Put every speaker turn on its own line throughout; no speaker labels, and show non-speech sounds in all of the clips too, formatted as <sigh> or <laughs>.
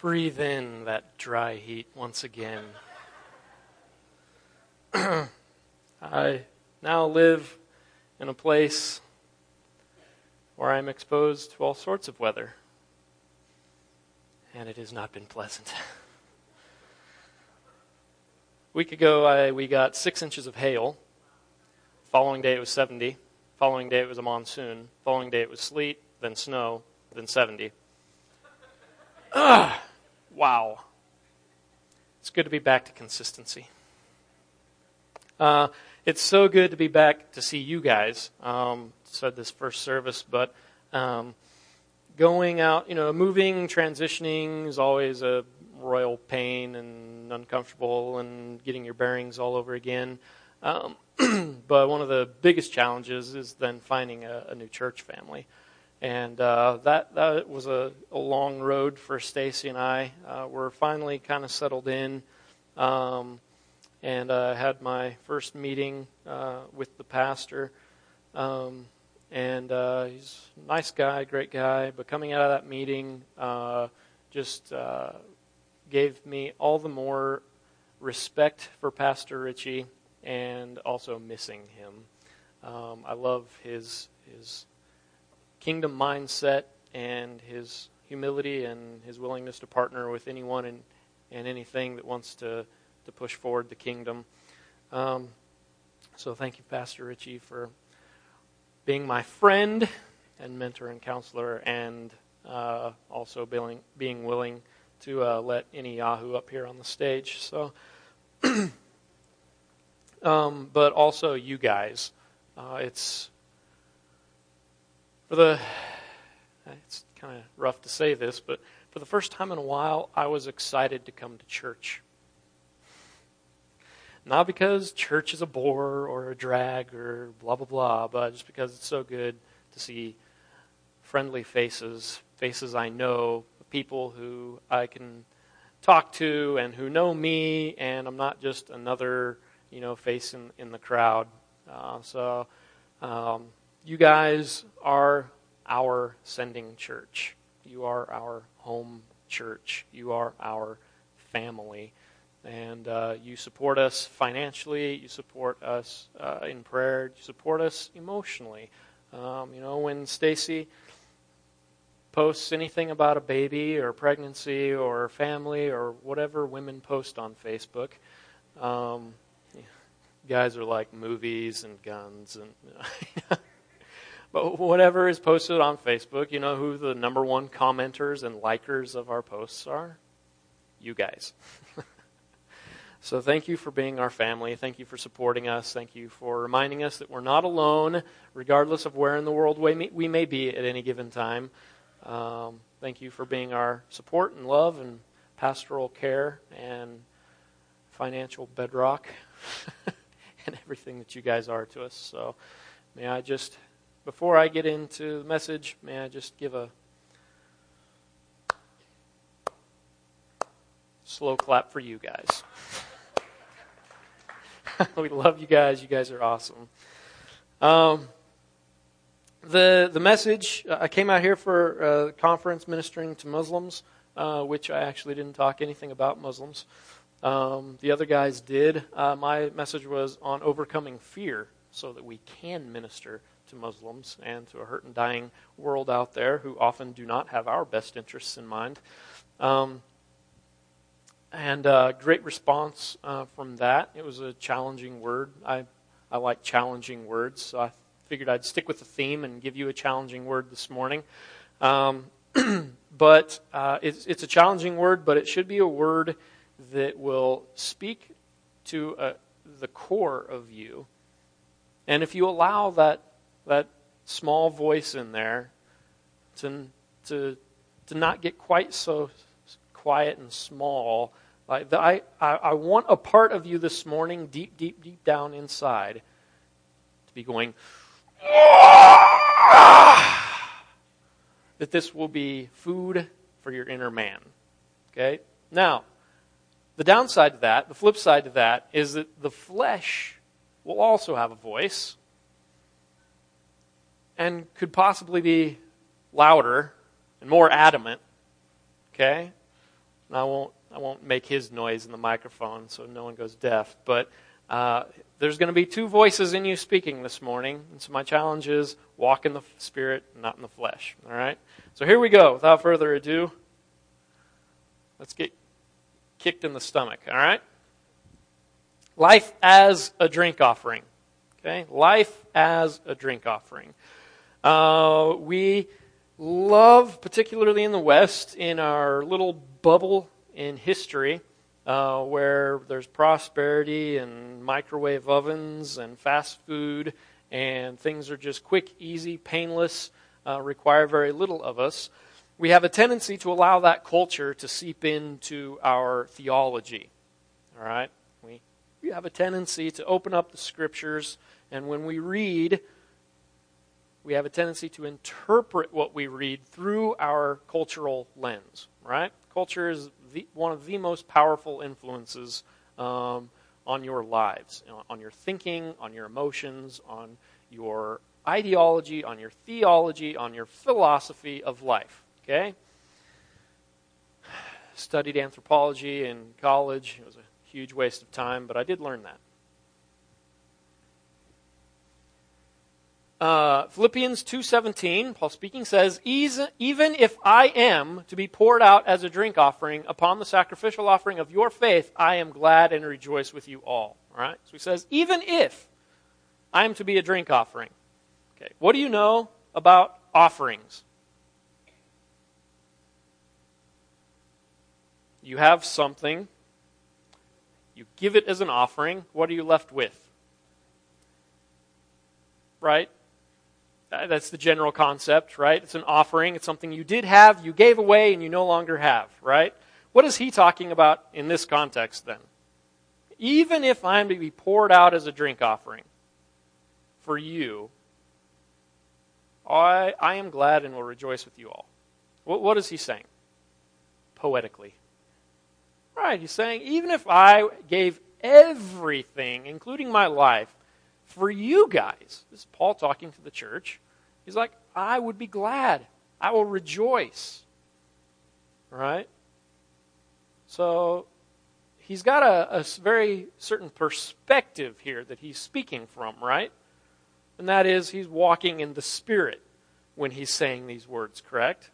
breathe in that dry heat once again. <clears throat> I now live in a place where I'm exposed to all sorts of weather, and it has not been pleasant. a <laughs> week ago, I, we got six inches of hail. Following day, it was 70. Following day, it was a monsoon. Following day, it was sleet, then snow, then 70. Ah, wow. It's good to be back to consistency. Uh, it's so good to be back to see you guys. Um, said this first service, but um, going out, you know, moving, transitioning is always a royal pain and uncomfortable, and getting your bearings all over again. Um, <clears throat> but one of the biggest challenges is then finding a, a new church family, and uh, that that was a, a, long road for Stacy and I. Uh, we're finally kind of settled in. Um, and I uh, had my first meeting uh, with the pastor. Um, and uh, he's a nice guy, great guy. But coming out of that meeting, uh, just gave me all the more respect for Pastor Richie, and also missing him. Um, I love his his kingdom mindset and his humility and his willingness to partner with anyone and, and anything that wants to to push forward the kingdom. Um, so thank you, Pastor Richie, for being my friend and mentor and counselor, and uh, also being, being willing to uh, let any Yahoo up here on the stage. So, <clears throat> um, but also you guys. Uh, it's for the. It's kind of rough to say this, but for the first time in a while, I was excited to come to church. Not because church is a bore or a drag or blah, blah, blah, but just because it's so good to see friendly faces, faces I know, people who I can talk to and who know me, and I'm not just another, you know, face in, in the crowd. Uh, so, um, you guys are our sending church. You are our home church. You are our family and uh, you support us financially, you support us uh, in prayer, you support us emotionally. Um, you know, when Stacy posts anything about a baby or pregnancy or family or whatever women post on Facebook, um, guys are like movies and guns and. <laughs> but whatever is posted on Facebook, you know who the number one commenters and likers of our posts are? You guys. <laughs> So thank you for being our family. Thank you for supporting us. Thank you for reminding us that we're not alone, regardless of where in the world we may be at any given time. Um, thank you for being our support and love and pastoral care and financial bedrock <laughs> and everything that you guys are to us. So may I just, before I get into the message, may I just give a slow clap for you guys. <laughs> we love you guys. You guys are awesome. Um, the the message I came out here for a conference ministering to Muslims, uh, which I actually didn't talk anything about Muslims. Um, the other guys did. Uh, my message was on overcoming fear, so that we can minister to Muslims and to a hurt and dying world out there who often do not have our best interests in mind. Um, and uh, great response uh, from that. It was a challenging word. I, I like challenging words, so I figured I'd stick with the theme and give you a challenging word this morning. Um, <clears throat> but uh, it's, it's a challenging word, but it should be a word that will speak to uh, the core of you. And if you allow that, that small voice in there to, to, to not get quite so quiet and small. Like the, I, I, I want a part of you this morning, deep, deep, deep down inside, to be going, that this will be food for your inner man. Okay? Now, the downside to that, the flip side to that, is that the flesh will also have a voice and could possibly be louder and more adamant. Okay? and I won't I won't make his noise in the microphone so no one goes deaf. But uh, there's going to be two voices in you speaking this morning, and so my challenge is walk in the spirit, not in the flesh. All right. So here we go. Without further ado, let's get kicked in the stomach. All right. Life as a drink offering. Okay, life as a drink offering. Uh, we love, particularly in the West, in our little bubble in history, uh, where there's prosperity and microwave ovens and fast food, and things are just quick, easy, painless, uh, require very little of us. We have a tendency to allow that culture to seep into our theology. All right? We, we have a tendency to open up the scriptures, and when we read, we have a tendency to interpret what we read through our cultural lens, right? Culture is the, one of the most powerful influences um, on your lives, on your thinking, on your emotions, on your ideology, on your theology, on your philosophy of life. Okay? <sighs> Studied anthropology in college. It was a huge waste of time, but I did learn that. Uh, Philippians 2:17, Paul speaking says, "Even if I am to be poured out as a drink offering upon the sacrificial offering of your faith, I am glad and rejoice with you all." All right? So he says, "Even if I am to be a drink offering." Okay. What do you know about offerings? You have something, you give it as an offering, what are you left with? Right? Uh, that's the general concept, right? It's an offering. It's something you did have, you gave away, and you no longer have, right? What is he talking about in this context then? Even if I'm to be poured out as a drink offering for you, I, I am glad and will rejoice with you all. What, what is he saying? Poetically. Right, he's saying, even if I gave everything, including my life, for you guys. This is Paul talking to the church. He's like, I would be glad. I will rejoice. Right? So he's got a, a, very certain perspective here that he's speaking from, right? And that is he's walking in the Spirit when he's saying these words, correct?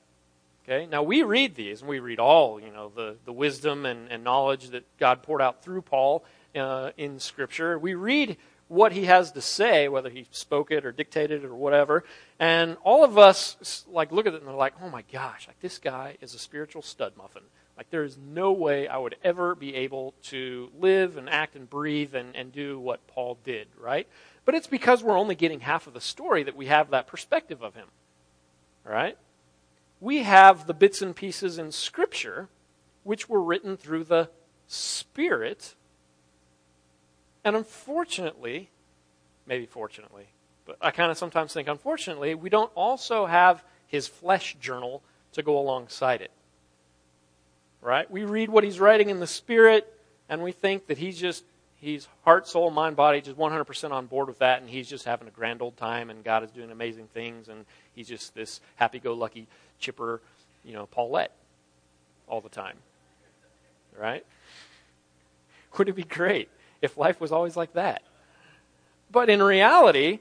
Okay, now we read these, and we read all, you know, the, the wisdom and, and knowledge that God poured out through Paul uh, in Scripture. We read what he has to say, whether he spoke it or dictated it or whatever. And all of us like look at it and they're like, "Oh my gosh, like this guy is a spiritual stud muffin. Like there is no way I would ever be able to live and act and breathe and, and do what Paul did, right? But it's because we're only getting half of the story that we have that perspective of him. Right? We have the bits and pieces in Scripture which were written through the Spirit and unfortunately, maybe fortunately, but I kind of sometimes think unfortunately, we don't also have his flesh journal to go alongside it. Right? We read what he's writing in the spirit and we think that he's just he's heart, soul, mind, body, just 100% on board with that, and he's just having a grand old time, and God is doing amazing things, and he's just this happy-go-lucky, chipper, you know, Paulette all the time. Right? Would it be great if life was always like that. But in reality,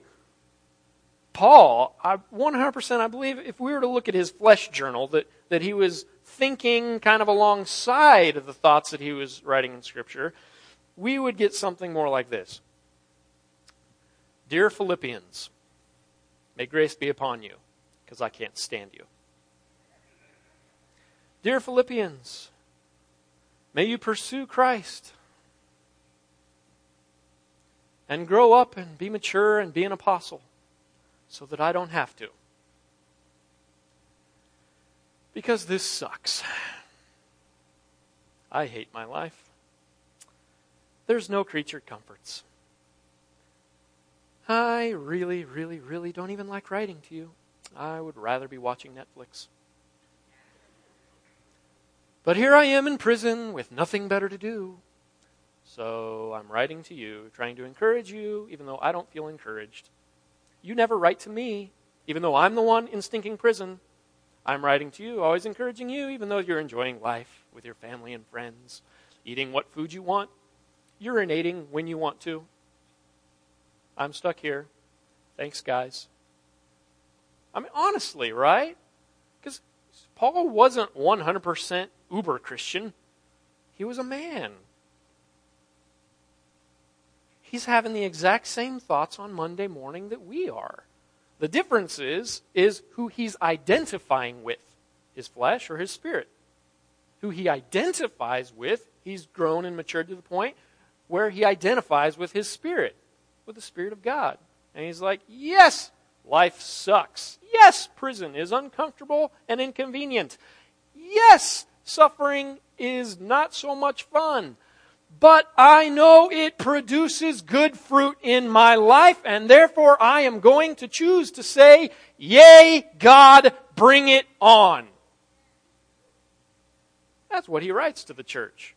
Paul, I, 100% I believe if we were to look at his flesh journal, that, that he was thinking kind of alongside of the thoughts that he was writing in Scripture, we would get something more like this Dear Philippians, may grace be upon you, because I can't stand you. Dear Philippians, may you pursue Christ and grow up and be mature and be an apostle so that I don't have to. Because this sucks. I hate my life. There's no creature comforts. I really, really, really don't even like writing to you. I would rather be watching Netflix. But here I am in prison with nothing better to do. So I'm writing to you, trying to encourage you, even though I don't feel encouraged. You never write to me, even though I'm the one in stinking prison. I'm writing to you, always encouraging you, even though you're enjoying life with your family and friends, eating what food you want, urinating when you want to. I'm stuck here. Thanks, guys. I mean, honestly, right? Because Paul wasn't 100% uber Christian, he was a man. He's having the exact same thoughts on Monday morning that we are. The difference is, is who he's identifying with his flesh or his spirit. Who he identifies with, he's grown and matured to the point where he identifies with his spirit, with the Spirit of God. And he's like, yes, life sucks. Yes, prison is uncomfortable and inconvenient. Yes, suffering is not so much fun but I know it produces good fruit in my life, and therefore I am going to choose to say, Yea, God, bring it on. That's what he writes to the church.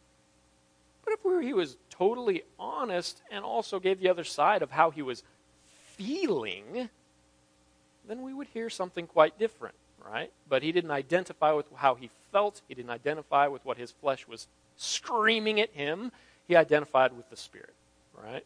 But if he was totally honest and also gave the other side of how he was feeling, then we would hear something quite different, right? But he didn't identify with how he felt, he didn't identify with what his flesh was screaming at him he identified with the Spirit, right?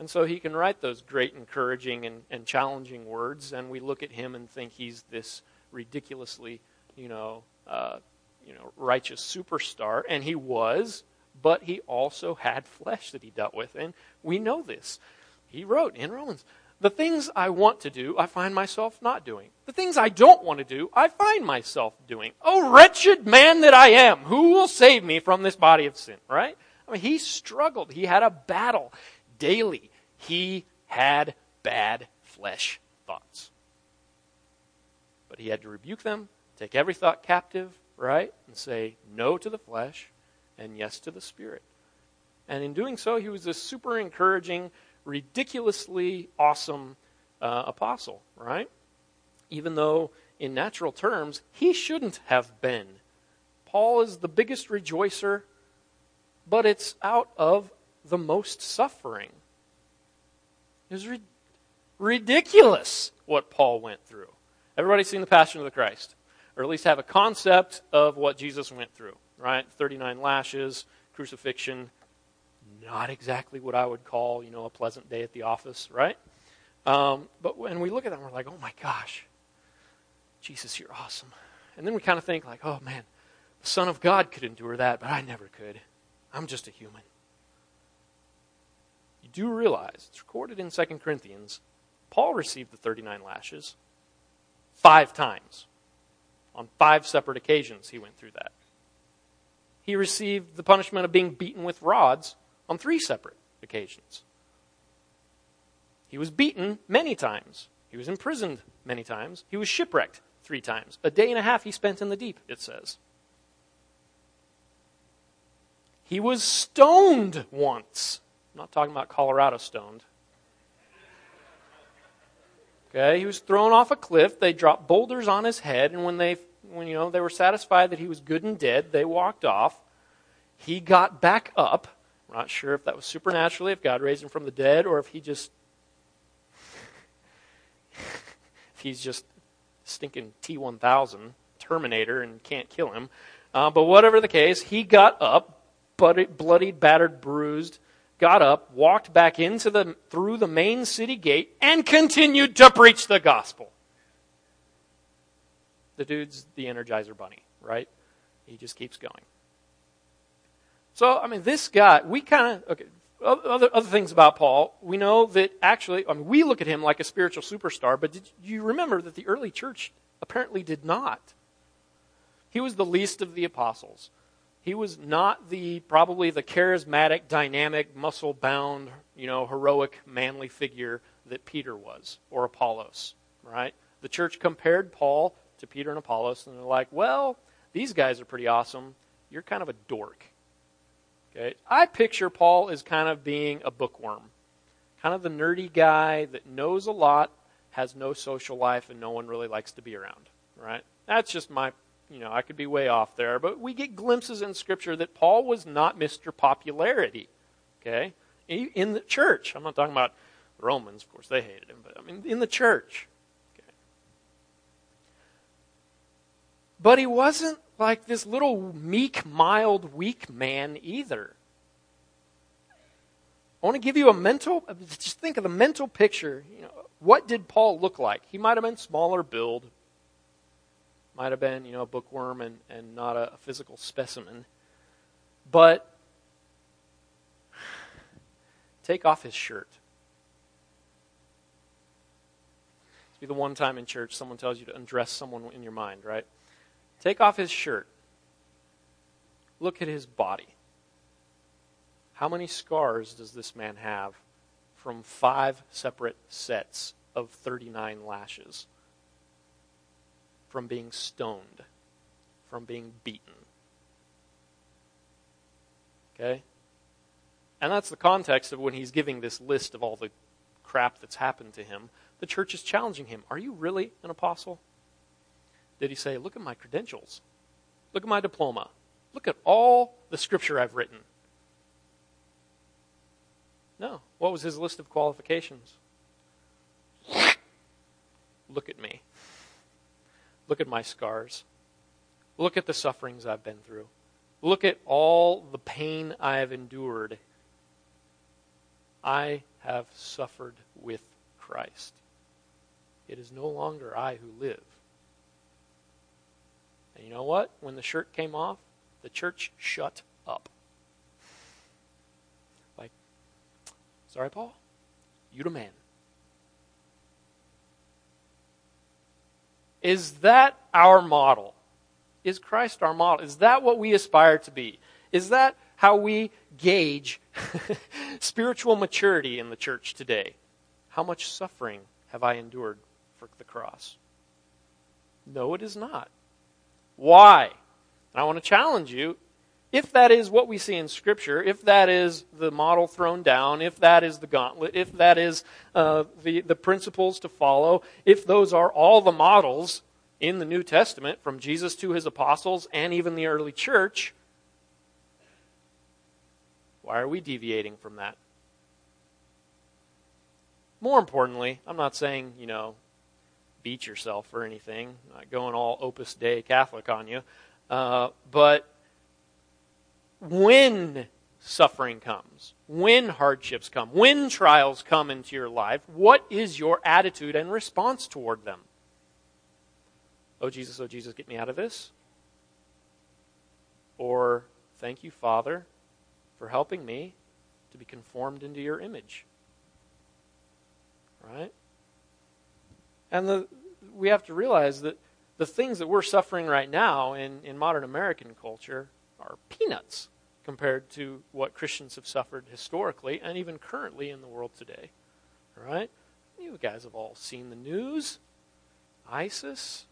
And so he can write those great, encouraging, and, and challenging words, and we look at him and think he's this ridiculously, you know, uh, you know, righteous superstar, and he was, but he also had flesh that he dealt with, and we know this. He wrote in Romans, the things I want to do, I find myself not doing. The things I don't want to do, I find myself doing. Oh, wretched man that I am, who will save me from this body of sin, right? I mean, he struggled. He had a battle daily. He had bad flesh thoughts. But he had to rebuke them, take every thought captive, right? And say no to the flesh and yes to the spirit. And in doing so, he was a super encouraging, ridiculously awesome uh, apostle, right? Even though, in natural terms, he shouldn't have been. Paul is the biggest rejoicer but it's out of the most suffering. It was ri- ridiculous what Paul went through. Everybody's seen the Passion of the Christ, or at least have a concept of what Jesus went through, right? 39 lashes, crucifixion, not exactly what I would call, you know, a pleasant day at the office, right? Um, but when we look at that, we're like, oh my gosh, Jesus, you're awesome. And then we kind of think, like, oh man, the Son of God could endure that, but I never could. I'm just a human. You do realize, it's recorded in 2 Corinthians, Paul received the 39 lashes five times. On five separate occasions, he went through that. He received the punishment of being beaten with rods on three separate occasions. He was beaten many times. He was imprisoned many times. He was shipwrecked three times. A day and a half he spent in the deep, it says. He was stoned once. I'm not talking about Colorado stoned. Okay, he was thrown off a cliff. They dropped boulders on his head, and when they when you know they were satisfied that he was good and dead, they walked off. He got back up. We're not sure if that was supernaturally, if God raised him from the dead, or if he just <laughs> if he's just stinking T1000 Terminator and can't kill him. Uh, but whatever the case, he got up, bloodied, battered, bruised, got up, walked back into the through the main city gate, and continued to preach the gospel. The dude's the Energizer Bunny, right? He just keeps going. So, I mean, this guy, we kind of okay. Other, other things about Paul, we know that actually, I mean, we look at him like a spiritual superstar, but did you remember that the early church apparently did not? He was the least of the apostles. He was not the probably the charismatic, dynamic, muscle-bound, you know, heroic, manly figure that Peter was or Apollos, right? The church compared Paul to Peter and Apollos, and they're like, "Well, these guys are pretty awesome. You're kind of a dork." Okay, I picture Paul as kind of being a bookworm, kind of the nerdy guy that knows a lot, has no social life, and no one really likes to be around. Right? That's just my you know, I could be way off there, but we get glimpses in Scripture that Paul was not Mr. Popularity. Okay? In the church. I'm not talking about Romans, of course, they hated him, but I mean, in the church. Okay. But he wasn't like this little meek, mild, weak man either. I want to give you a mental, just think of the mental picture. You know, what did Paul look like? He might have been smaller build, might have been, you know, a bookworm and, and not a, a physical specimen. But take off his shirt. Be the one time in church someone tells you to undress someone in your mind, right? Take off his shirt. Look at his body. How many scars does this man have from five separate sets of 39 lashes? From being stoned, from being beaten. Okay? And that's the context of when he's giving this list of all the crap that's happened to him. The church is challenging him. Are you really an apostle? Did he say, Look at my credentials? Look at my diploma. Look at all the scripture I've written. No. What was his list of qualifications? Look at me. Look at my scars. Look at the sufferings I've been through. Look at all the pain I have endured. I have suffered with Christ. It is no longer I who live. And you know what? When the shirt came off, the church shut up. Like, sorry, Paul? You the man. Is that our model? Is Christ our model? Is that what we aspire to be? Is that how we gauge <laughs> spiritual maturity in the church today? How much suffering have I endured for the cross? No, it is not. Why? And I want to challenge you if that is what we see in Scripture, if that is the model thrown down, if that is the gauntlet, if that is uh, the, the principles to follow, if those are all the models in the New Testament, from Jesus to his apostles and even the early church, why are we deviating from that? More importantly, I'm not saying, you know, beat yourself or anything, not going all Opus Dei Catholic on you, uh, but when suffering comes, when hardships come, when trials come into your life, what is your attitude and response toward them? Oh, Jesus, oh, Jesus, get me out of this. Or, thank you, Father, for helping me to be conformed into your image. Right? And the, we have to realize that the things that we're suffering right now in, in modern American culture are peanuts compared to what Christians have suffered historically and even currently in the world today. All right? You guys have all seen the news. ISIS.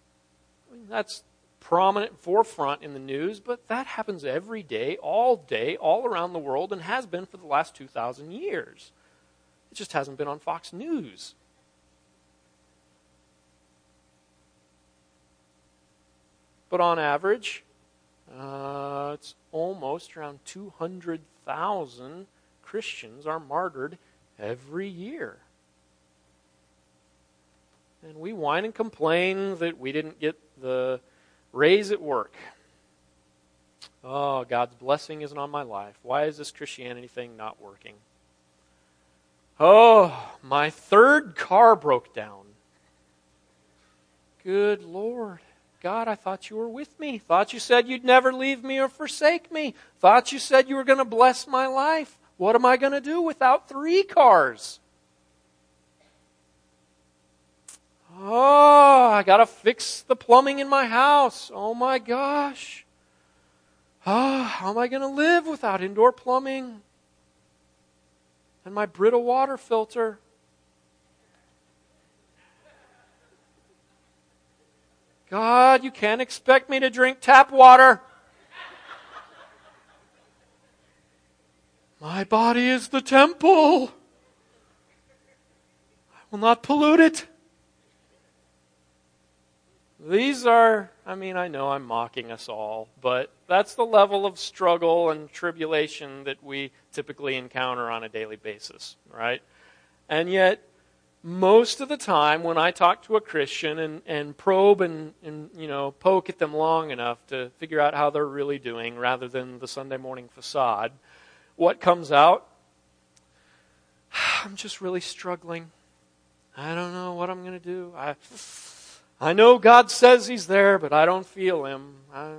I mean, that's prominent forefront in the news, but that happens every day, all day, all around the world, and has been for the last 2,000 years. It just hasn't been on Fox News. But on average, uh, it's almost around 200,000 Christians are martyred every year. And we whine and complain that we didn't get the raise at work. Oh, God's blessing isn't on my life. Why is this Christianity thing not working? Oh, my third car broke down. Good Lord. God, I thought you were with me. Thought you said you'd never leave me or forsake me. Thought you said you were going to bless my life. What am I going to do without three cars? Oh, I got to fix the plumbing in my house. Oh my gosh. Oh, how am I going to live without indoor plumbing? And my Brita water filter. God, you can't expect me to drink tap water. My body is the temple. I will not pollute it. These are, I mean, I know I'm mocking us all, but that's the level of struggle and tribulation that we typically encounter on a daily basis, right? And yet, most of the time when I talk to a Christian and, and probe and, and you know poke at them long enough to figure out how they're really doing rather than the Sunday morning facade, what comes out? <sighs> I'm just really struggling. I don't know what I'm going to do. I, I know God says He's there, but I don't feel Him. I,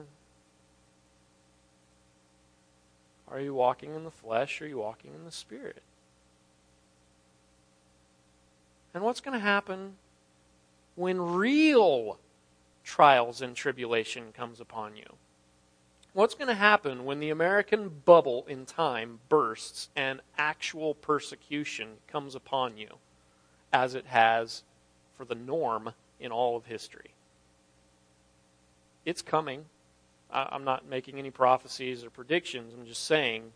are you walking in the flesh or are you walking in the Spirit? And what's going to happen when real trials and tribulation comes upon you? What's going to happen when the American bubble in time bursts and actual persecution comes upon you, as it has for the norm in all of history? It's coming. I'm not making any prophecies or predictions. I'm just saying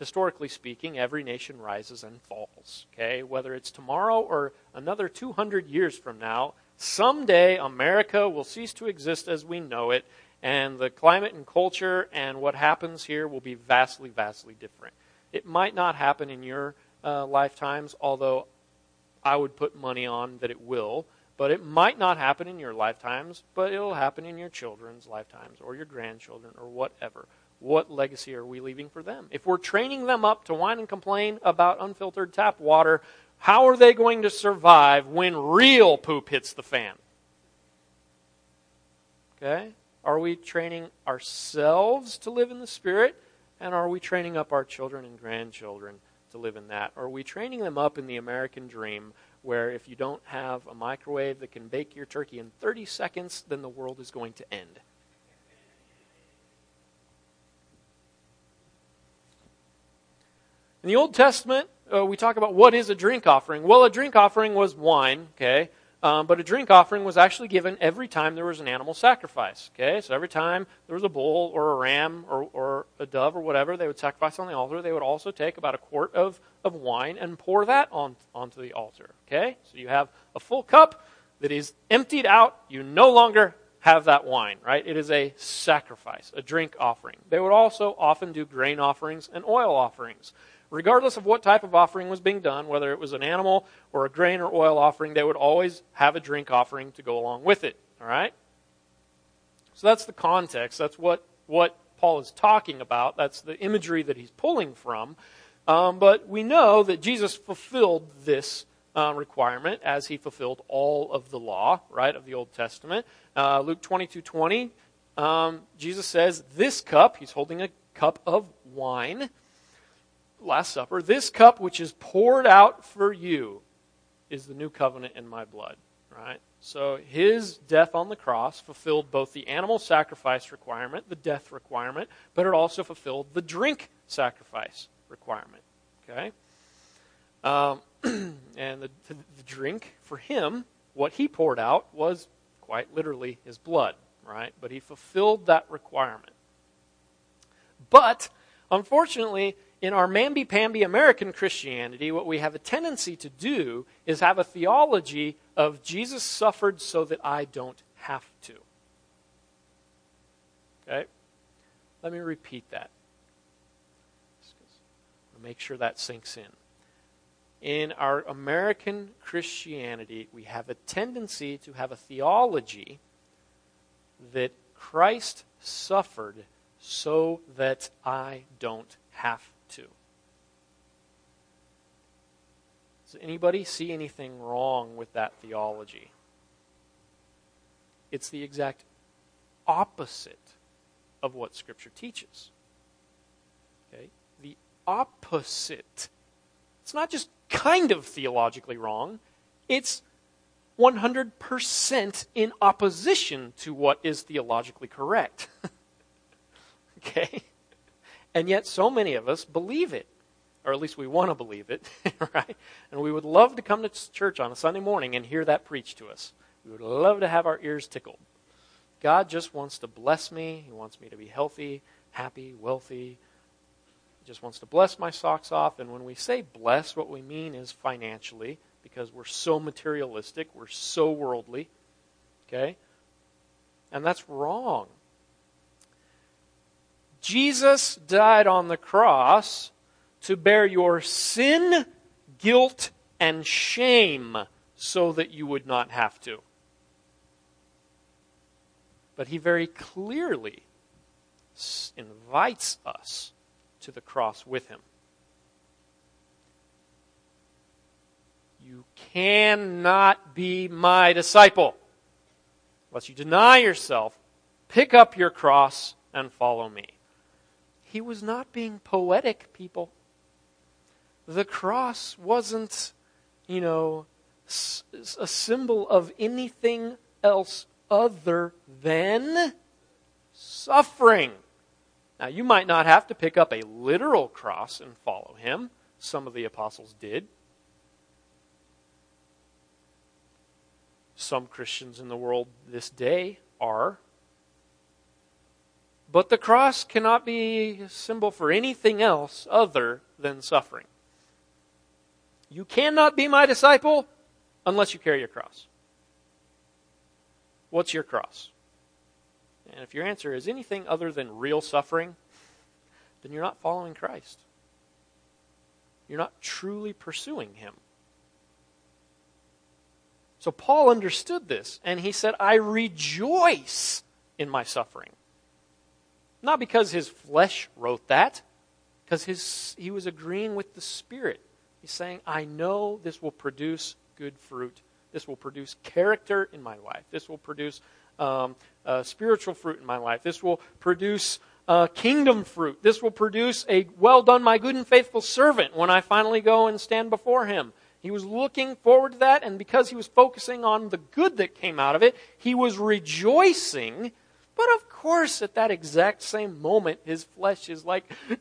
historically speaking, every nation rises and falls. Okay? Whether it's tomorrow or another 200 years from now, someday America will cease to exist as we know it, and the climate and culture and what happens here will be vastly, vastly different. It might not happen in your uh, lifetimes, although I would put money on that it will. But it might not happen in your lifetimes, but it'll happen in your children's lifetimes or your grandchildren or whatever what legacy are we leaving for them? If we're training them up to whine and complain about unfiltered tap water, how are they going to survive when real poop hits the fan? Okay? Are we training ourselves to live in the Spirit? And are we training up our children and grandchildren to live in that? Are we training them up in the American dream where if you don't have a microwave that can bake your turkey in 30 seconds, then the world is going to end? In the Old Testament, uh, we talk about what is a drink offering. Well, a drink offering was wine, okay? Um, but a drink offering was actually given every time there was an animal sacrifice. Okay, so every time there was a bull or a ram or, or a dove or whatever, they would sacrifice on the altar. They would also take about a quart of, of wine and pour that on, onto the altar. Okay, so you have a full cup that is emptied out. You no longer have that wine, right? It is a sacrifice, a drink offering. They would also often do grain offerings and oil offerings regardless of what type of offering was being done, whether it was an animal or a grain or oil offering, they would always have a drink offering to go along with it. All right? So that's the context. That's what, what Paul is talking about. That's the imagery that he's pulling from. Um, but we know that Jesus fulfilled this uh, requirement as he fulfilled all of the law, right, of the Old Testament. Uh, Luke 22 20, um, Jesus says, This cup, he's holding a cup of wine, Last Supper, this cup which is poured out for you is the new covenant in my blood. Right? So his death on the cross fulfilled both the animal sacrifice requirement, the death requirement, but it also fulfilled the drink sacrifice requirement. Okay? Um, <clears throat> and the, the, the drink for him, what he poured out was quite literally his blood, right? But he fulfilled that requirement. But unfortunately, in our mamby pamby American Christianity, what we have a tendency to do is have a theology of Jesus suffered so that I don't have to. Okay? Let me repeat that. Make sure that sinks in. In our American Christianity, we have a tendency to have a theology that Christ suffered so that I don't have to. Does anybody see anything wrong with that theology? It's the exact opposite of what Scripture teaches. Okay? The opposite. It's not just kind of theologically wrong, it's 100% in opposition to what is theologically correct. <laughs> okay? And yet, so many of us believe it, or at least we want to believe it, <laughs> right? And we would love to come to church on a Sunday morning and hear that preached to us. We would love to have our ears tickled. God just wants to bless me. He wants me to be healthy, happy, wealthy. He just wants to bless my socks off. And when we say bless, what we mean is financially, because we're so materialistic, we're so worldly. Okay? And that's wrong. Jesus died on the cross to bear your sin, guilt, and shame so that you would not have to. But he very clearly invites us to the cross with him. You cannot be my disciple unless you deny yourself, pick up your cross, and follow me. He was not being poetic, people. The cross wasn't, you know, a symbol of anything else other than suffering. Now, you might not have to pick up a literal cross and follow him. Some of the apostles did. Some Christians in the world this day are. But the cross cannot be a symbol for anything else other than suffering. You cannot be my disciple unless you carry your cross. What's your cross? And if your answer is anything other than real suffering, then you're not following Christ. You're not truly pursuing Him. So Paul understood this, and he said, I rejoice in my suffering. Not because his flesh wrote that, because his, he was agreeing with the Spirit. He's saying, I know this will produce good fruit. This will produce character in my life. This will produce um, uh, spiritual fruit in my life. This will produce uh, kingdom fruit. This will produce a well done, my good and faithful servant when I finally go and stand before him. He was looking forward to that, and because he was focusing on the good that came out of it, he was rejoicing. But of course, at that exact same moment, his flesh is like, no!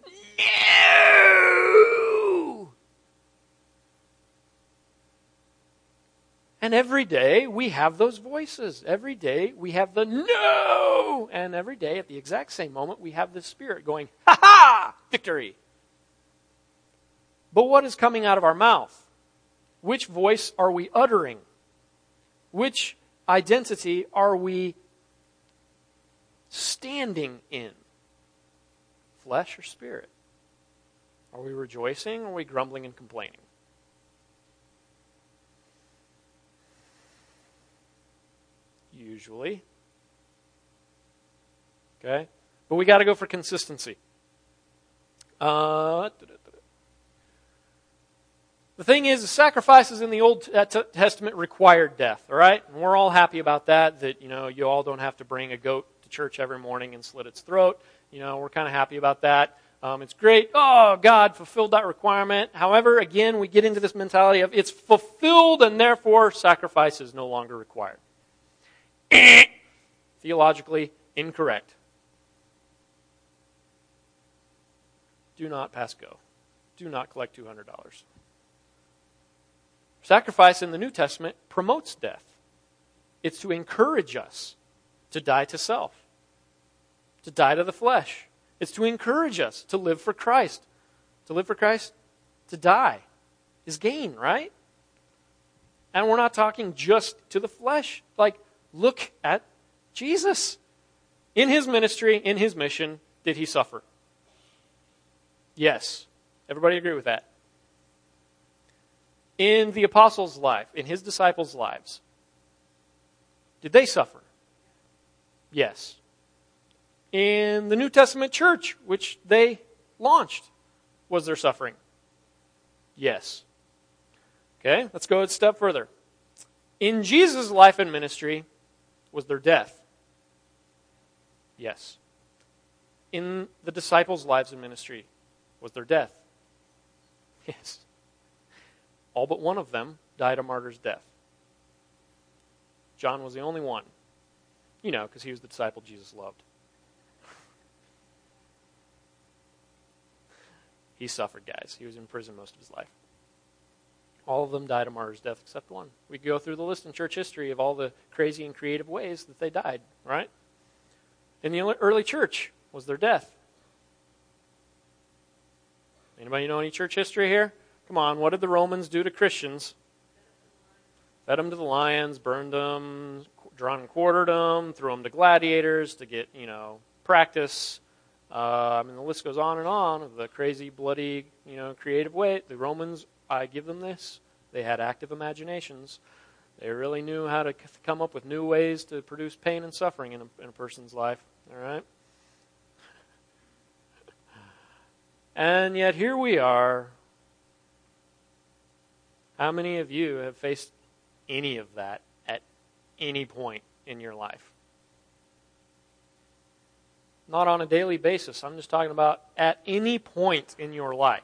And every day we have those voices. Every day we have the no! And every day at the exact same moment we have the Spirit going, ha ha! Victory! But what is coming out of our mouth? Which voice are we uttering? Which identity are we standing in? Flesh or spirit? Are we rejoicing or are we grumbling and complaining? Usually. Okay? But we got to go for consistency. Uh, the thing is, the sacrifices in the Old Testament required death, all right? And we're all happy about that, that, you know, you all don't have to bring a goat to church every morning and slit its throat. You know, we're kind of happy about that. Um, it's great. Oh, God fulfilled that requirement. However, again, we get into this mentality of it's fulfilled and therefore sacrifice is no longer required. Theologically incorrect. Do not pass go. Do not collect $200. Sacrifice in the New Testament promotes death. It's to encourage us to die to self, to die to the flesh. It's to encourage us to live for Christ. To live for Christ, to die is gain, right? And we're not talking just to the flesh. Like, look at Jesus. In his ministry, in his mission, did he suffer? Yes. Everybody agree with that? in the apostles' life, in his disciples' lives, did they suffer? Yes. In the New Testament church, which they launched, was there suffering? Yes. Okay, let's go a step further. In Jesus' life and ministry, was there death? Yes. In the disciples' lives and ministry, was there death? Yes. All but one of them died a martyr's death. John was the only one. You know, because he was the disciple Jesus loved. he suffered, guys. He was in prison most of his life. All of them died a martyr's death except one. We go through the list in church history of all the crazy and creative ways that they died, right? In the early church was there death. Anybody know any church history here? Come on, what did the Romans do to Christians? Fed them to the lions, burned them, drawn and quartered them, threw them to gladiators to get, you know, practice. Uh, I mean, the list goes on and on of the crazy, bloody, you know, creative way. The Romans, I give them this. They had active imaginations. They really knew how to come up with new ways to produce pain and suffering in a, in a person's life. All right? And yet here we are. How many of you have faced any of that at any point in your life? Not on a daily basis. I'm just talking about at any point in your life.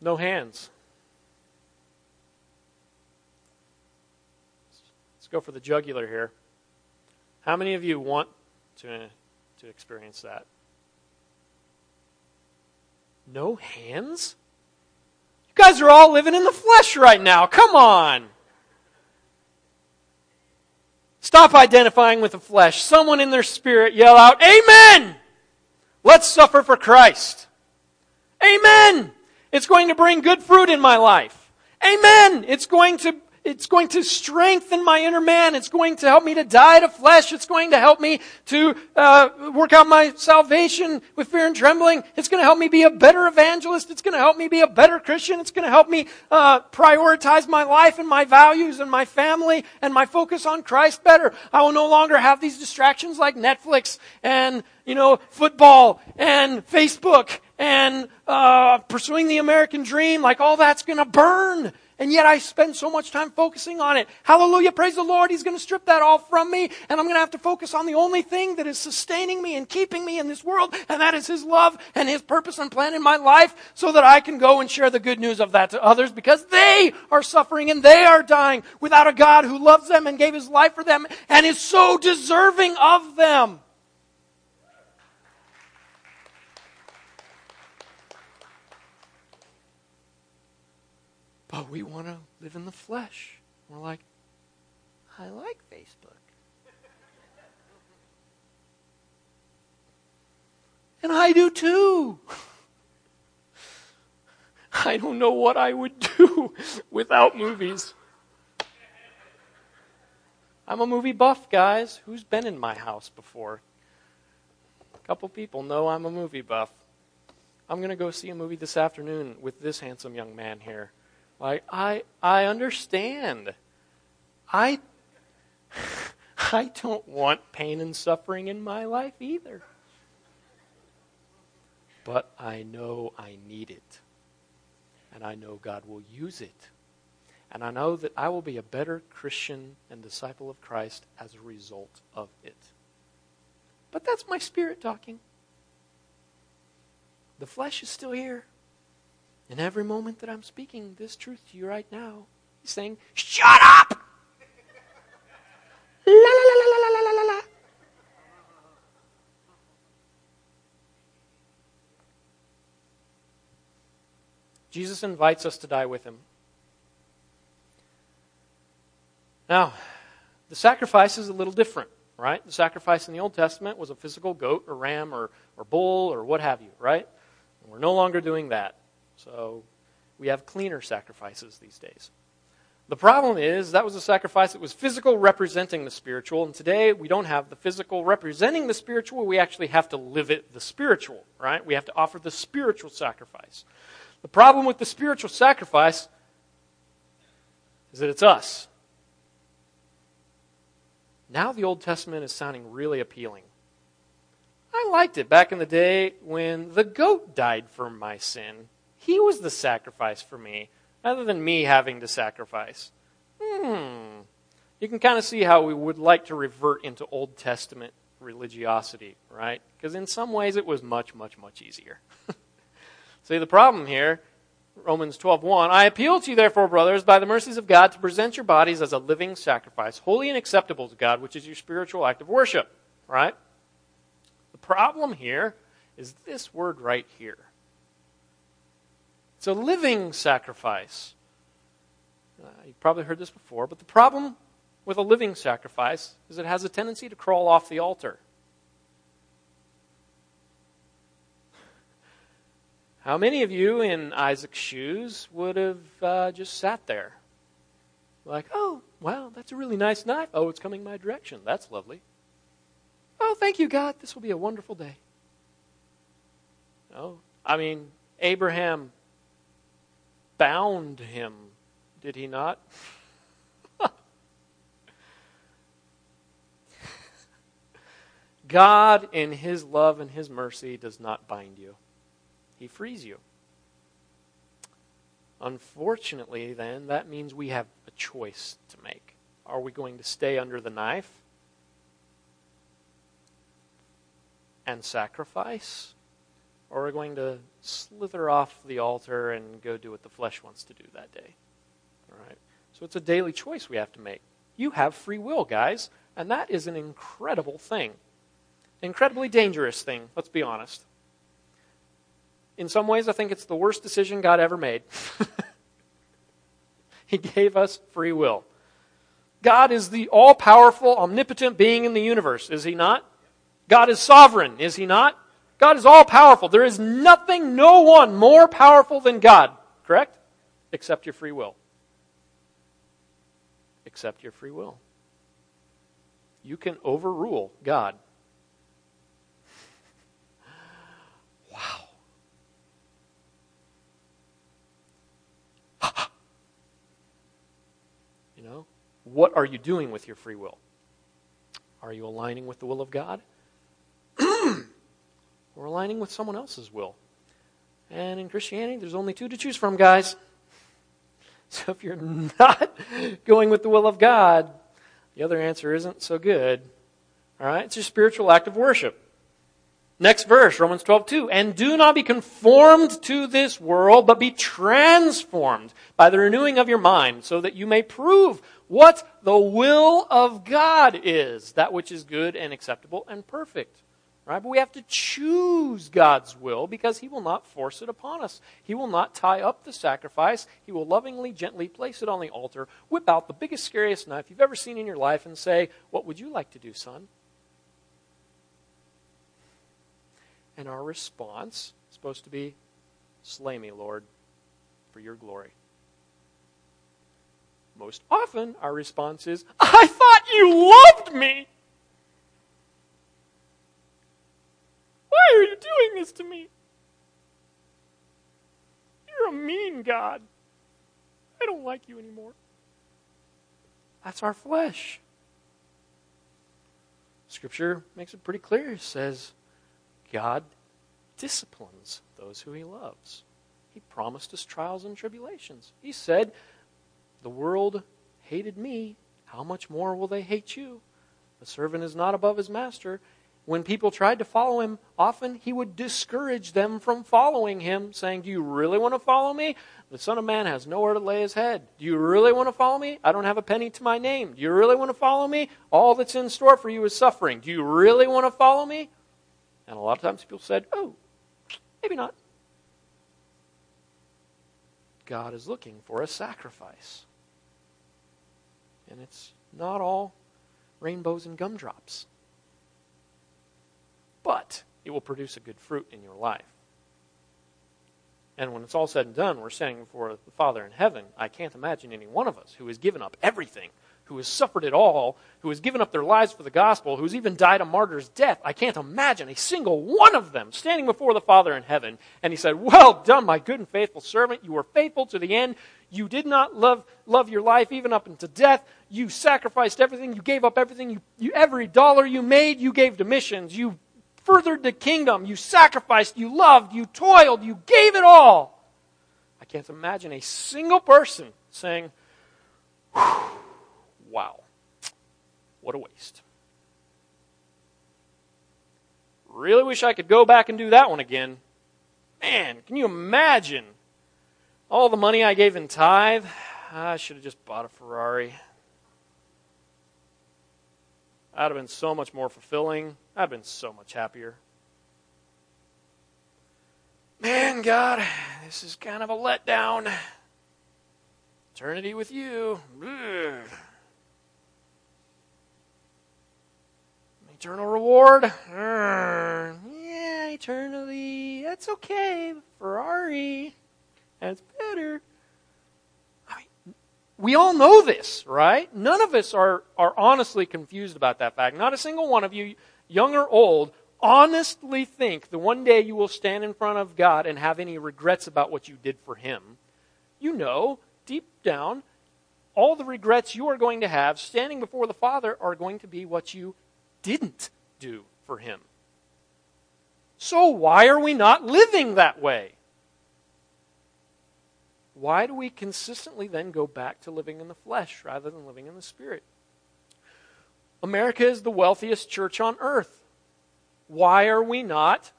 No hands. Let's go for the jugular here. How many of you want to, to experience that? No hands? You guys are all living in the flesh right now. Come on. Stop identifying with the flesh. Someone in their spirit yell out, Amen! Let's suffer for Christ. Amen! It's going to bring good fruit in my life. Amen. It's going to it's going to strengthen my inner man. It's going to help me to die to flesh. It's going to help me to uh, work out my salvation with fear and trembling. It's going to help me be a better evangelist. It's going to help me be a better Christian. It's going to help me uh, prioritize my life and my values and my family and my focus on Christ better. I will no longer have these distractions like Netflix and you know football and Facebook and uh, pursuing the American dream, like all that's going to burn. And yet I spend so much time focusing on it. Hallelujah, praise the Lord. He's going to strip that all from me. And I'm going to have to focus on the only thing that is sustaining me and keeping me in this world. And that is His love and His purpose and plan in my life so that I can go and share the good news of that to others because they are suffering and they are dying without a God who loves them and gave His life for them and is so deserving of them. But we want to live in the flesh. We're like, I like Facebook. And I do too. <laughs> I don't know what I would do <laughs> without movies. I'm a movie buff, guys. Who's been in my house before? A couple people know I'm a movie buff. I'm going to go see a movie this afternoon with this handsome young man here. Like, I, I understand. I, <laughs> I don't want pain and suffering in my life either. But I know I need it. And I know God will use it. And I know that I will be a better Christian and disciple of Christ as a result of it. But that's my spirit talking. The flesh is still here. In every moment that I'm speaking this truth to you right now, he's saying, Shut up! <laughs> la, la, la, la, la, la, la, la. Jesus invites us to die with him. Now, the sacrifice is a little different, right? The sacrifice in the Old Testament was a physical goat or ram or, or bull or what have you, right? And we're no longer doing that. So we have cleaner sacrifices these days. The problem is that was a sacrifice that was physical representing the spiritual, and today we don't have the physical representing the spiritual. We actually have to live it the spiritual, right? We have to offer the spiritual sacrifice. The problem with the spiritual sacrifice is that it's us. Now the Old Testament is sounding really appealing. I liked it back in the day when the goat died for my sin he was the sacrifice for me, rather than me having to sacrifice. Hmm. You can kind of see how we would like to revert into Old Testament religiosity, right? Because in some ways it was much, much, much easier. <laughs> see, the problem here, Romans 12.1, I appeal to you, therefore, brothers, by the mercies of God, to present your bodies as a living sacrifice, holy and acceptable to God, which is your spiritual act of worship, right? The problem here is this word right here. It's a living sacrifice. Uh, you've probably heard this before, but the problem with a living sacrifice is it has a tendency to crawl off the altar. How many of you in Isaac's shoes would have uh, just sat there? Like, oh, wow, that's a really nice knife. Oh, it's coming my direction. That's lovely. Oh, thank you, God. This will be a wonderful day. No, I mean, Abraham bound him, did he not? God, in his love and his mercy, does not bind you, he frees you. Unfortunately, then, that means we have a choice to make. Are we going to stay under the knife and sacrifice? Or we're going to slither off the altar and go do what the flesh wants to do that day? All right. So it's a daily choice we have to make. You have free will, guys, and that is an incredible thing. Incredibly dangerous thing, let's be honest. In some ways, I think it's the worst decision God ever made. <laughs> he gave us free will. God is the all powerful, omnipotent being in the universe, is He not? God is sovereign, is He not? God is all powerful. There is nothing, no one more powerful than God, correct? Except your free will. Except your free will. You can overrule God. <laughs> Wow. <laughs> you know, what are you doing with your free will? Are you aligning with the will of God? <clears throat> or aligning with someone else's will? And in Christianity, there's only two to choose from, guys. <laughs> So if you're not <laughs> going with the will of God, the other answer isn't so good. All right? It's a spiritual act of worship. Next verse, Romans 12, 2. And do not be conformed to this world, but be transformed by the renewing of your mind, so that you may prove what the will of God is, that which is good and acceptable and perfect. Right? But we have to choose God's will because He will not force it upon us. He will not tie up the sacrifice. He will lovingly, gently place it on the altar, whip out the biggest, scariest knife you've ever seen in your life, and say, What would you like to do, son? And our response is supposed to be, Slay me, Lord, for your glory. Most often, our response is, I thought you loved me! Why are you doing this to me? You're a mean God. I don't like you anymore. That's our flesh. Scripture makes it pretty clear. It says, God disciplines those who he loves. He promised us trials and tribulations. He said, the world hated me. How much more will they hate you? The servant is not above his master. When people tried to follow him, often he would discourage them from following him, saying, Do you really want to follow me? The Son of Man has nowhere to lay his head. Do you really want to follow me? I don't have a penny to my name. Do you really want to follow me? All that's in store for you is suffering. Do you really want to follow me? And a lot of times people said, Oh, maybe not. God is looking for a sacrifice. And it's not all rainbows and gumdrops. But it will produce a good fruit in your life. And when it's all said and done, we're standing before the Father in heaven. I can't imagine any one of us who has given up everything who has suffered it all, who has given up their lives for the gospel, who's even died a martyr's death. I can't imagine a single one of them standing before the Father in heaven. And he said, Well done, my good and faithful servant. You were faithful to the end. You did not love, love your life even up into death. You sacrificed everything. You gave up everything. You, you, every dollar you made, you gave to missions. You furthered the kingdom. You sacrificed. You loved. You toiled. You gave it all. I can't imagine a single person saying, Wow. What a waste. Really wish I could go back and do that one again. Man, can you imagine all the money I gave in tithe? I should have just bought a Ferrari. That'd have been so much more fulfilling. I'd have been so much happier. Man, God, this is kind of a letdown. Eternity with you. Ugh. Eternal reward? Uh, yeah, eternally. That's okay. Ferrari. That's better. We all know this, right? None of us are, are honestly confused about that fact. Not a single one of you, young or old, honestly think that one day you will stand in front of God and have any regrets about what you did for Him. you know, deep down, all the regrets you are going to have standing before the Father are going to be what you didn't do for Him. So why are we not living that way? Why do we consistently then go back to living in the flesh rather than living in the spirit? America is the wealthiest church on earth. Why are we not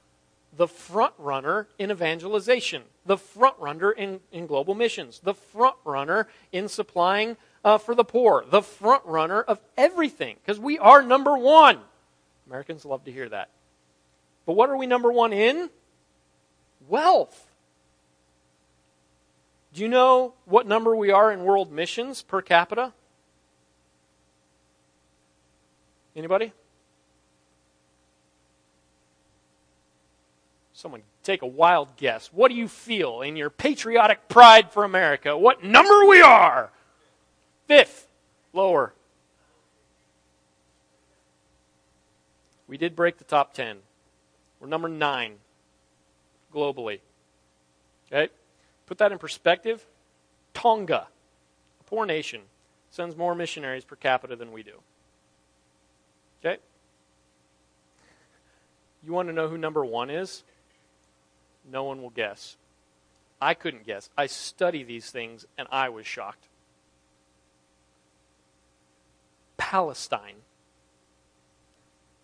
the front runner in evangelization, the front runner in, in global missions, the front runner in supplying uh, for the poor, the front runner of everything? Because we are number one. Americans love to hear that. But what are we number one in? Wealth. Do you know what number we are in world missions per capita? Anybody? Someone take a wild guess. What do you feel in your patriotic pride for America? What number we are? Fifth. Lower. We did break the top 10. We're number nine globally. Okay? Put that in perspective. Tonga, a poor nation, sends more missionaries per capita than we do. Okay? You want to know who number one is? No one will guess. I couldn't guess. I study these things and I was shocked. Palestine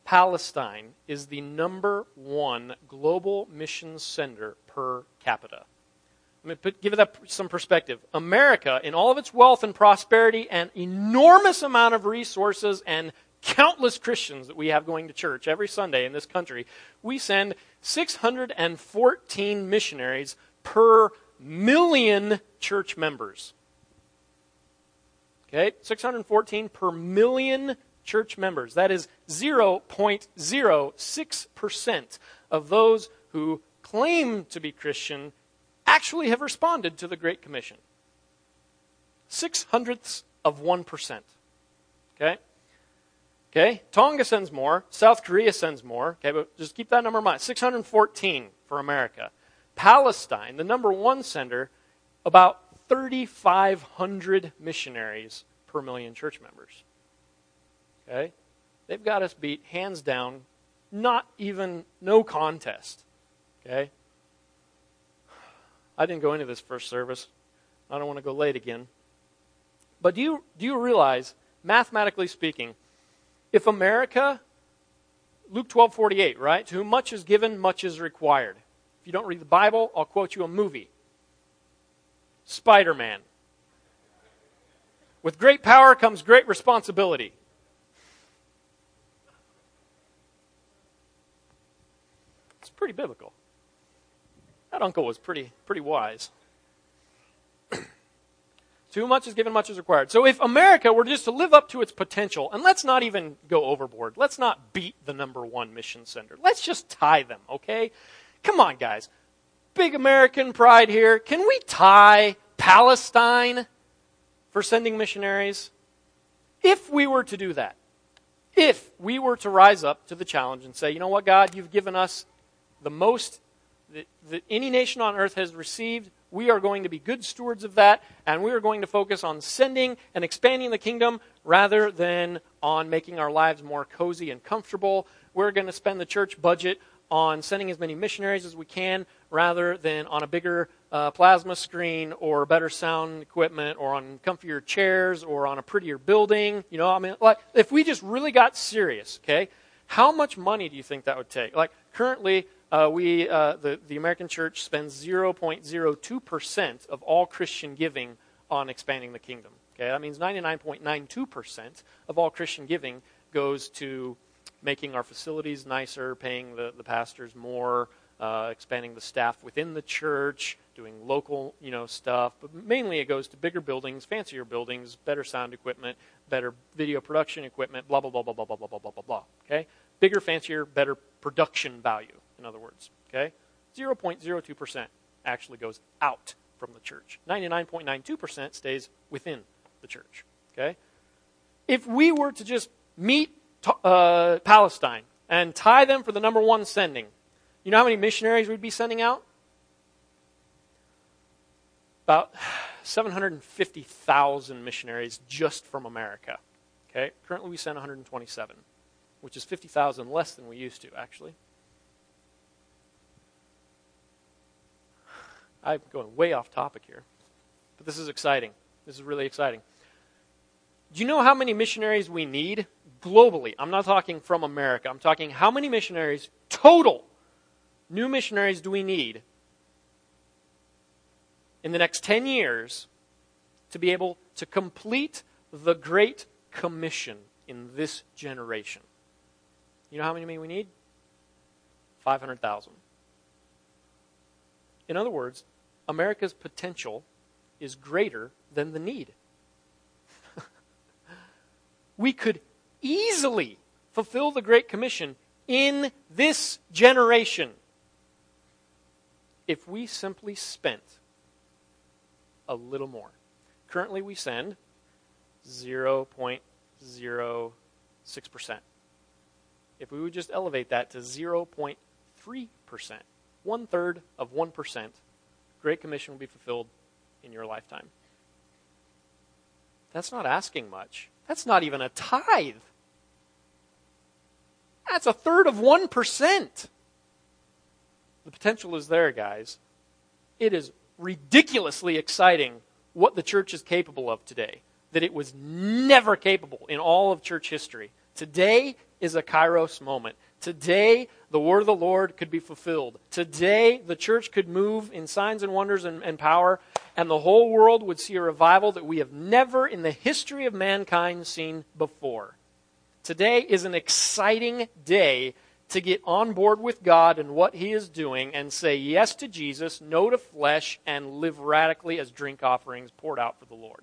Palestine is the number one global mission sender per capita. Me put, give that some perspective. America, in all of its wealth and prosperity and enormous amount of resources and countless Christians that we have going to church every Sunday in this country, we send 614 missionaries per million church members. Okay? 614 per million church members. That is 0.06% of those who claim to be Christian actually have responded to the Great Commission. Six hundredths of 1%. Okay? Okay? Tonga sends more. South Korea sends more. Okay, but just keep that number in mind. 614 for America. Palestine, the number one sender, about 3,500 missionaries per million church members. Okay? They've got us beat hands down, not even no contest. Okay? I didn't go into this first service. I don't want to go late again. But do you, do you realize, mathematically speaking, if America, Luke 12 48, right? To whom much is given, much is required. If you don't read the Bible, I'll quote you a movie Spider Man. With great power comes great responsibility. It's pretty biblical. That uncle was pretty, pretty wise. <clears throat> Too much is given, much is required. So if America were just to live up to its potential, and let's not even go overboard, let's not beat the number one mission sender. Let's just tie them, okay? Come on, guys. Big American pride here. Can we tie Palestine for sending missionaries? If we were to do that, if we were to rise up to the challenge and say, you know what, God, you've given us the most that, that any nation on earth has received. We are going to be good stewards of that, and we are going to focus on sending and expanding the kingdom rather than on making our lives more cozy and comfortable. We're going to spend the church budget on sending as many missionaries as we can rather than on a bigger uh, plasma screen or better sound equipment or on comfier chairs or on a prettier building. You know, I mean, like, if we just really got serious, okay, how much money do you think that would take? Like, currently, uh, we, uh, the, the American church spends 0.02% of all Christian giving on expanding the kingdom. Okay, that means 99.92% of all Christian giving goes to making our facilities nicer, paying the, the pastors more, uh, expanding the staff within the church, doing local you know stuff. But mainly it goes to bigger buildings, fancier buildings, better sound equipment, better video production equipment, blah blah blah blah blah blah blah blah blah blah. Okay, bigger, fancier, better production value in other words. Okay? 0.02% actually goes out from the church. 99.92% stays within the church. Okay? If we were to just meet uh, Palestine and tie them for the number one sending, you know how many missionaries we'd be sending out? about 750,000 missionaries just from America. Okay? Currently, we send 127, which is 50,000 less than we used to, actually. I'm going way off topic here, but this is exciting. This is really exciting. Do you know how many missionaries we need globally? I'm not talking from America. I'm talking how many missionaries total new missionaries do we need in the next 10 years to be able to complete the Great Commission in this generation? You know how many we need? 500,000. In other words, America's potential is greater than the need. <laughs> we could easily fulfill the Great Commission in this generation if we simply spent a little more. Currently, we send 0.06%. If we would just elevate that to 0.3%, one third of 1%, Great Commission will be fulfilled in your lifetime. That's not asking much. That's not even a tithe. That's a third of 1%. The potential is there, guys. It is ridiculously exciting what the church is capable of today, that it was never capable in all of church history. Today is a kairos moment. Today, the word of the Lord could be fulfilled. Today, the church could move in signs and wonders and, and, power, and the whole world would see a revival that we have never in the history of mankind seen before. Today is an exciting day to get on board with God and what He is doing and say yes to Jesus, no to flesh, and live radically as drink offerings poured out for the Lord.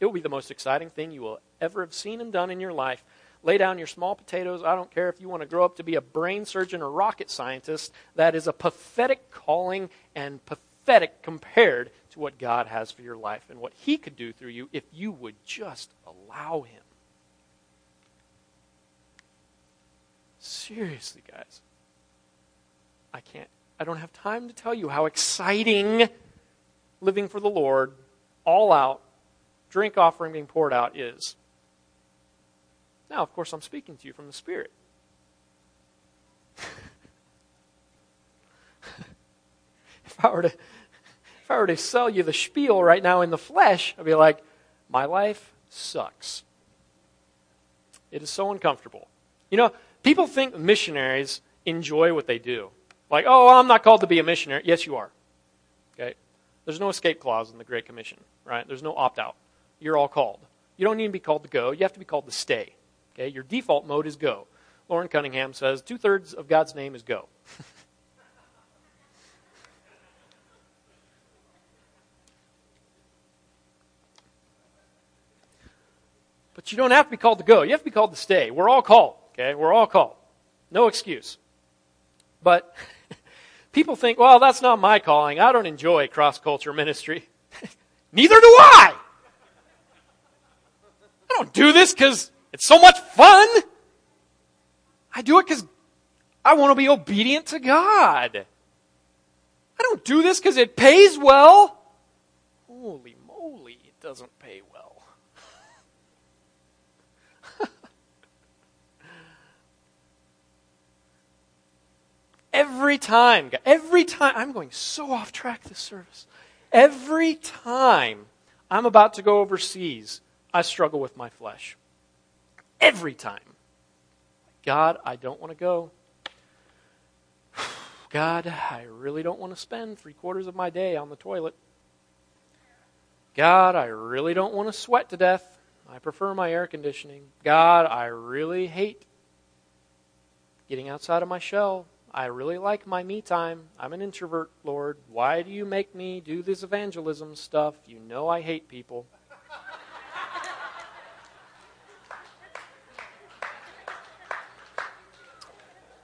It will be the most exciting thing you will ever have seen and done in your life. Lay down your small potatoes. I don't care if you want to grow up to be a brain surgeon or rocket scientist. That is a pathetic calling and pathetic compared to what God has for your life and what He could do through you if you would just allow Him. Seriously, guys. I can't, I don't have time to tell you how exciting living for the Lord, all out, drink offering being poured out is. Now, of course, I'm speaking to you from the Spirit. <laughs> if I were to if I were to sell you the spiel right now in the flesh, I'd be like, my life sucks. It is so uncomfortable. You know, People think missionaries enjoy what they do. Like, oh, I'm not called to be a missionary. Yes, you are. Okay? There's no escape clause in the Great Commission, right? There's no opt out. You're all called. You don't need to be called to go. You have to be called to stay. Okay? Your default mode is go. Loren Cunningham says two thirds of God's name is go. <laughs> but you don't have to be called to go. You have to be called to stay. We're all called. Okay? We're all called. No excuse. But <laughs> people think, well, that's not my calling. I don't enjoy cross culture ministry. <laughs> Neither do I. I don't do this because it's so much fun. I do it because I want to be obedient to God. I don't do this because it pays well. Holy moly, it doesn't pay well. <laughs> Every time, every time, I'm going so off track this service. Every time I'm about to go overseas, I struggle with my flesh. Every time. God, I don't want to go. <sighs> God, I really don't want to spend three quarters of my day on the toilet. God, I really don't want to sweat to death. I prefer my air conditioning. God, I really hate getting outside of my shell. I really like my me time. I'm an introvert, Lord. Why do you make me do this evangelism stuff? You know I hate people.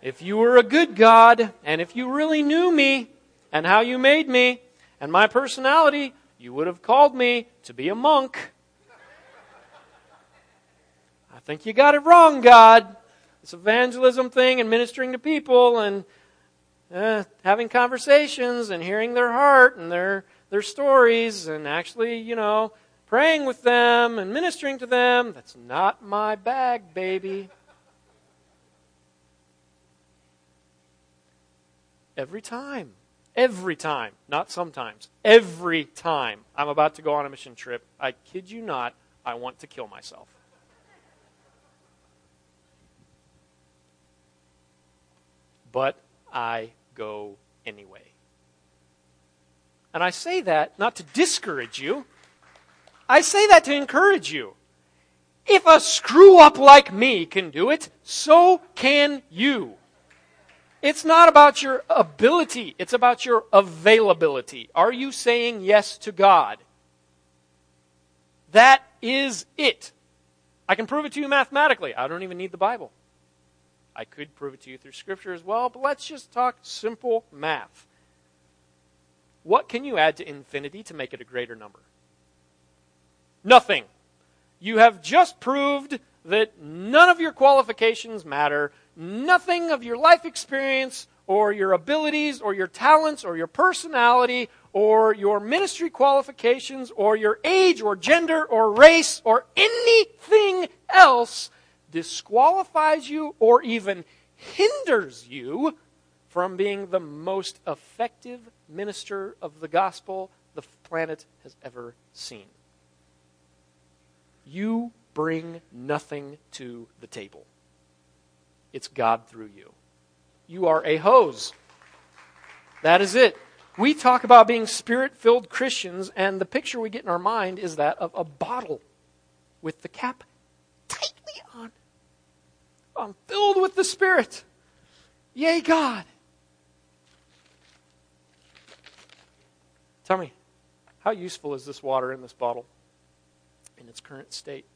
If you were a good God, and if you really knew me and how you made me and my personality, you would have called me to be a monk. I think you got it wrong, God this evangelism thing and ministering to people and uh, having conversations and hearing their heart and their their stories and actually, you know, praying with them and ministering to them. That's not my bag, baby. Every time. Every time. Not sometimes. Every time I'm about to go on a mission trip, I kid you not, I want to kill myself. But I go anyway. And I say that not to discourage you. I say that to encourage you. If a screw up like me can do it, so can you. It's not about your ability, it's about your availability. Are you saying yes to God? That is it. I can prove it to you mathematically. I don't even need the Bible. I could prove it to you through Scripture as well, but let's just talk simple math. What can you add to infinity to make it a greater number? Nothing. You have just proved that none of your qualifications matter. Nothing of your life experience or your abilities or your talents or your personality or your ministry qualifications or your age or gender or race or anything else disqualifies you or even hinders you from being the most effective minister of the gospel the planet has ever seen. You bring nothing to the table. It's God through you. You are a hose. That is it. We talk about being spirit filled Christians, and the picture we get in our mind is that of a bottle with the cap tightly on. I'm filled with the Spirit. Yay, God. Tell me, how useful is this water in this bottle in its current state?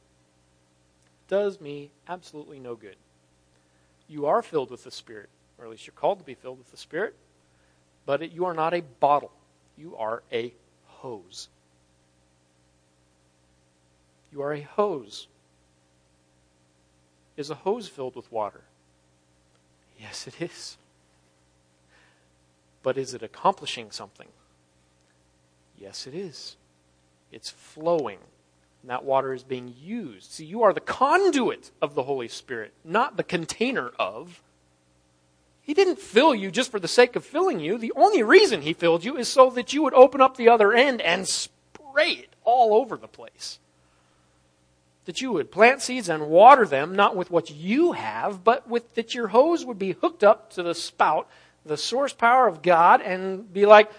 Does me absolutely no good. You are filled with the Spirit, or at least you're called to be filled with the Spirit, but it, you are not a bottle. You are a hose. You are a hose. Is a hose filled with water? Yes, it is. But is it accomplishing something? Yes, it is. It's flowing. And that water is being used. See, you are the conduit of the Holy Spirit, not the container of. He didn't fill you just for the sake of filling you. The only reason He filled you is so that you would open up the other end and spray it all over the place that you would plant seeds and water them, not with what you have, but with that your hose would be hooked up to the spout, the source power of God, and be like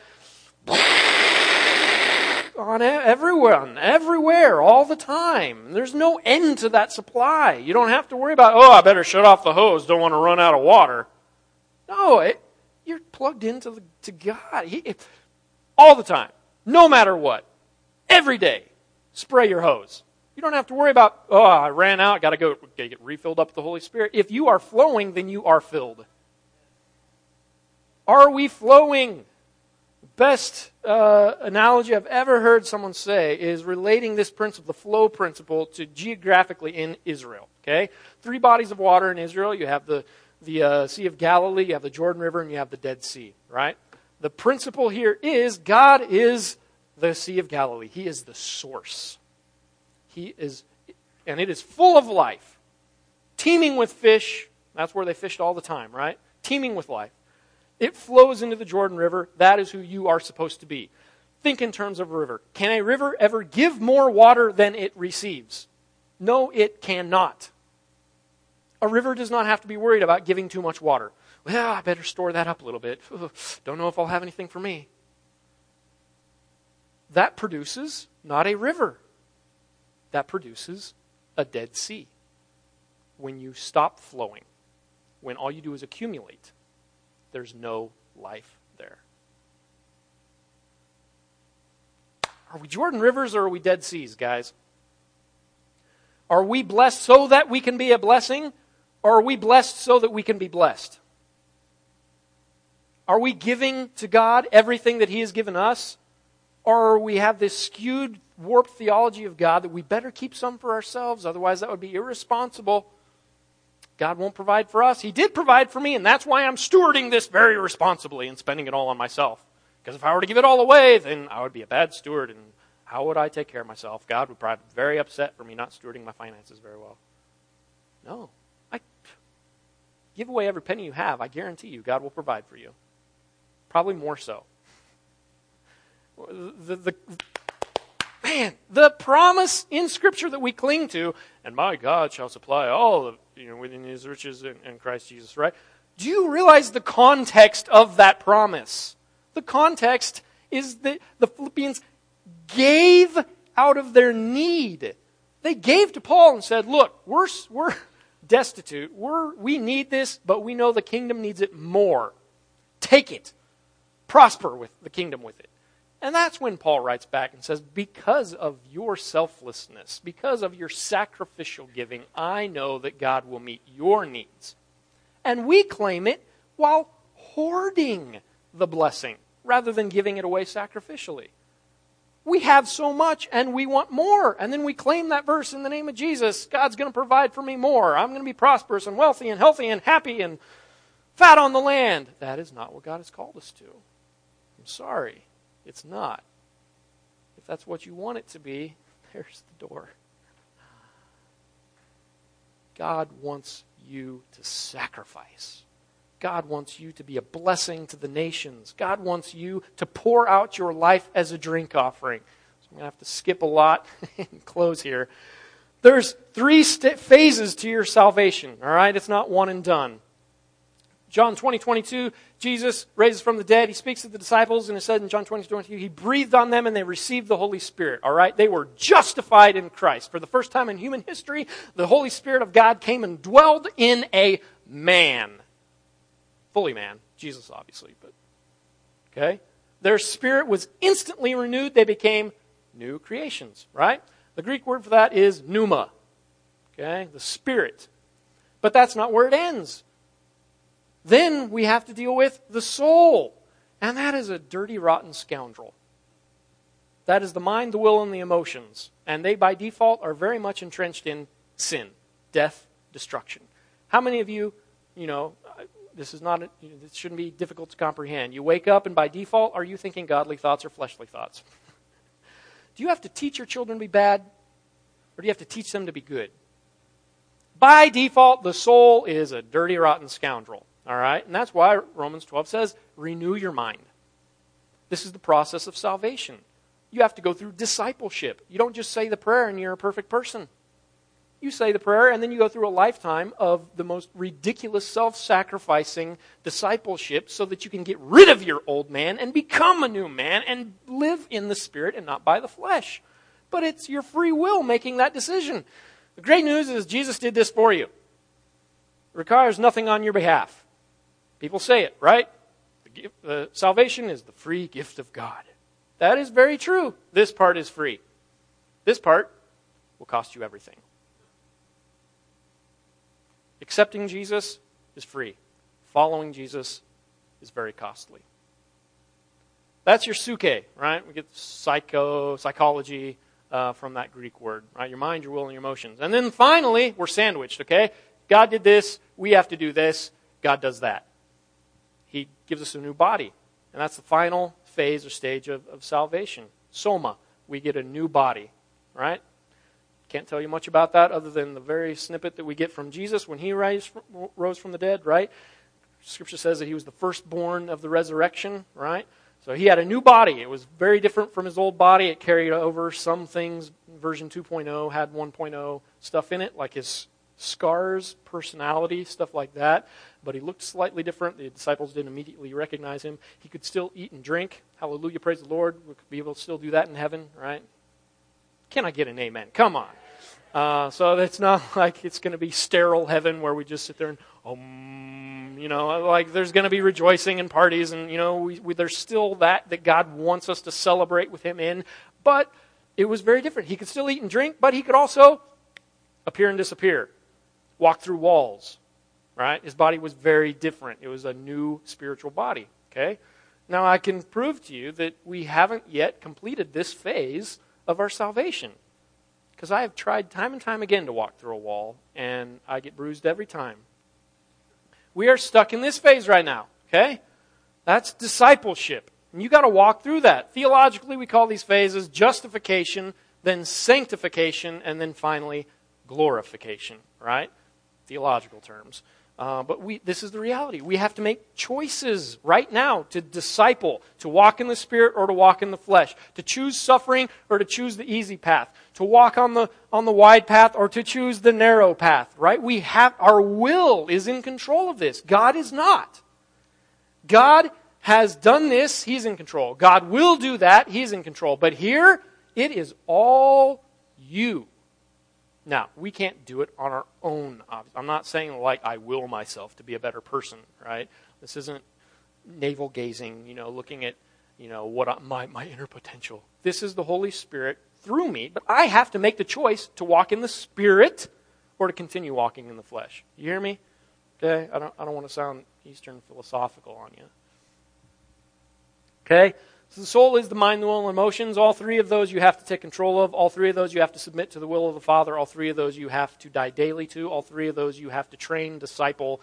on everyone, everywhere, all the time. There's no end to that supply. You don't have to worry about, oh, I better shut off the hose, don't want to run out of water. No, it, you're plugged into the, to God he, all the time, no matter what, every day. Spray your hose. You don't have to worry about, oh, I ran out, got to go get refilled up with the Holy Spirit. If you are flowing, then you are filled. Are we flowing? Best uh, analogy I've ever heard someone say is relating this principle, the flow principle, to geographically in Israel. Okay, three bodies of water in Israel. You have the the uh, Sea of Galilee, you have the Jordan River, and you have the Dead Sea. Right. The principle here is God is the Sea of Galilee. He is the source. He is, and it is full of life, teeming with fish. That's where they fished all the time, right? Teeming with life. It flows into the Jordan River. That is who you are supposed to be. Think in terms of a river. Can a river ever give more water than it receives? No, it cannot. A river does not have to be worried about giving too much water. Well, I better store that up a little bit. Don't know if I'll have anything for me. That produces not a river that produces a Dead Sea. When you stop flowing, when all you do is accumulate, there's no life there. Are we Jordan Rivers or are we Dead Seas, guys? Are we blessed so that we can be a blessing, or are we blessed so that we can be blessed? Are we giving to God everything that He has given us, or we have this skewed warped theology of God that we better keep some for ourselves, otherwise, that would be irresponsible. God won't provide for us. He did provide for me, and that's why I'm stewarding this very responsibly and spending it all on myself. Because if I were to give it all away, then I would be a bad steward, and how would I take care of myself? God would probably be very upset for me not stewarding my finances very well. No. I give away every penny you have. I guarantee you, God will provide for you. Probably more so. The, the, man, the promise in Scripture that we cling to, and my God shall supply all of, you know, within his riches in, in Christ Jesus, right? Do you realize the context of that promise? The context is that the Philippians gave out of their need. They gave to Paul and said, Look, we're, we're <laughs> destitute. We're, we need this, but we know the kingdom needs it more. Take it. Prosper with the kingdom with it. And that's when Paul writes back and says, Because of your selflessness, because of your sacrificial giving, I know that God will meet your needs. And we claim it while hoarding the blessing rather than giving it away sacrificially. We have so much and we want more. And then we claim that verse in the name of Jesus God's going to provide for me more. I'm going to be prosperous and wealthy and healthy and happy and fat on the land. That is not what God has called us to. I'm sorry. It's not. If that's what you want it to be, <laughs> there's the door. God wants you to sacrifice. God wants you to be a blessing to the nations. God wants you to pour out your life as a drink offering. So I'm going to have to skip a lot <laughs> and close here. There's three st- phases to your salvation, all right? It's not one and done. John 20, 22, Jesus raises from the dead. He speaks to the disciples, and it said in John 20, 22, he breathed on them and they received the Holy Spirit. All right? They were justified in Christ. For the first time in human history, the Holy Spirit of God came and dwelled in a man. Fully man. Jesus, obviously, but. Okay? Their spirit was instantly renewed. They became new creations, right? The Greek word for that is pneuma. Okay? The spirit. But that's not where it ends. Then we have to deal with the soul. And that is a dirty, rotten scoundrel. That is the mind, the will, and the emotions. And they, by default, are very much entrenched in sin, death, destruction. How many of you, you know, this is not, you know, this shouldn't be difficult to comprehend. You wake up, and by default, are you thinking godly thoughts or fleshly thoughts? <laughs> do you have to teach your children to be bad, or do you have to teach them to be good? By default, the soul is a dirty, rotten scoundrel. All right? And that's why Romans 12 says, renew your mind. This is the process of salvation. You have to go through discipleship. You don't just say the prayer and you're a perfect person. You say the prayer and then you go through a lifetime of the most ridiculous self sacrificing discipleship so that you can get rid of your old man and become a new man and live in the spirit and not by the flesh. But it's your free will making that decision. The great news is Jesus did this for you. It requires nothing on your behalf. People say it, right? The, the salvation is the free gift of God. That is very true. This part is free. This part will cost you everything. Accepting Jesus is free. Following Jesus is very costly. That's your psuche, right? We get psycho, psychology uh, from that Greek word, right? Your mind, your will, and your emotions. And then finally, we're sandwiched, okay? God did this, we have to do this, God does that he gives us a new body. And that's the final phase or stage of, of salvation. Soma, we get a new body, right? Can't tell you much about that other than the very snippet that we get from Jesus when he rise, rose from the dead, right? Scripture says that he was the firstborn of the resurrection, right? So he had a new body. It was very different from his old body. It carried over some things. Version 2.0 had 1.0 stuff in it, like his scars, personality, stuff like that but he looked slightly different. The disciples didn't immediately recognize him. He could still eat and drink. Hallelujah, praise the Lord. We could be able to still do that in heaven, right? Can I get an amen? Come on. Uh, so it's not <laughs> like it's going to be sterile heaven where we just sit there and, um, you know, like there's going to be rejoicing and parties, and, you know, we, we, there's still that that God wants us to celebrate with Him in. But it was very different. He could still eat and drink, but he could also appear and disappear, walk through walls, right? His body was very different. It was a new spiritual body, okay? Now, I can prove to you that we haven't yet completed this phase of our salvation. Because I have tried time and time again to walk through a wall, and I get bruised every time. We are stuck in this phase right now, okay? That's discipleship. And you got to walk through that. Theologically, we call these phases justification, then sanctification, and then finally glorification, right? Theological terms. Uh, but we, this is the reality. We have to make choices right now to disciple, to walk in the Spirit or to walk in the flesh, to choose suffering or to choose the easy path, to walk on the, on the wide path or to choose the narrow path, right? We have, our will is in control of this. God is not. God has done this, He's in control. God will do that, He's in control. But here, it is all you. Now, we can't do it on our own. I'm not saying like I will myself to be a better person, right? This isn't navel gazing, you know, looking at, you know, what I, my my inner potential. This is the Holy Spirit through me, but I have to make the choice to walk in the Spirit or to continue walking in the flesh. You hear me? Okay, I don't I don't want to sound Eastern philosophical on you. Okay? So the soul is the mind, the will, and emotions. All three of those you have to take control of. All three of those you have to submit to the will of the Father. All three of those you have to die daily to. All three of those you have to train, disciple,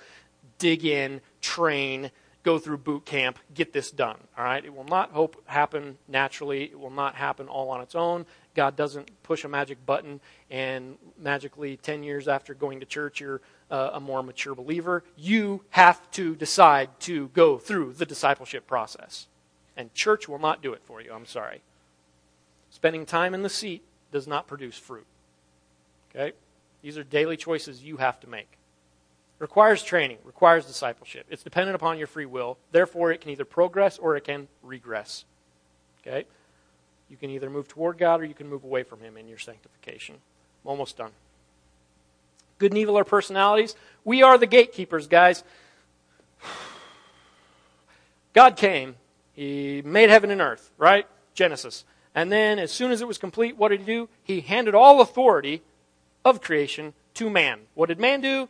dig in, train, go through boot camp, get this done. All right? It will not hope happen naturally. It will not happen all on its own. God doesn't push a magic button and magically 10 years after going to church you're uh, a more mature believer. You have to decide to go through the discipleship process. And church will not do it for you. I'm sorry. Spending time in the seat does not produce fruit. Okay? These are daily choices you have to make. requires training, requires discipleship. It's dependent upon your free will. Therefore, it can either progress or it can regress. Okay? You can either move toward God or you can move away from Him in your sanctification. I'm almost done. Good and evil are personalities. We are the gatekeepers, guys. <sighs> God came he made heaven and earth, right? Genesis. And then, as soon as it was complete, what did he do? He handed all authority of creation to man. What did man do?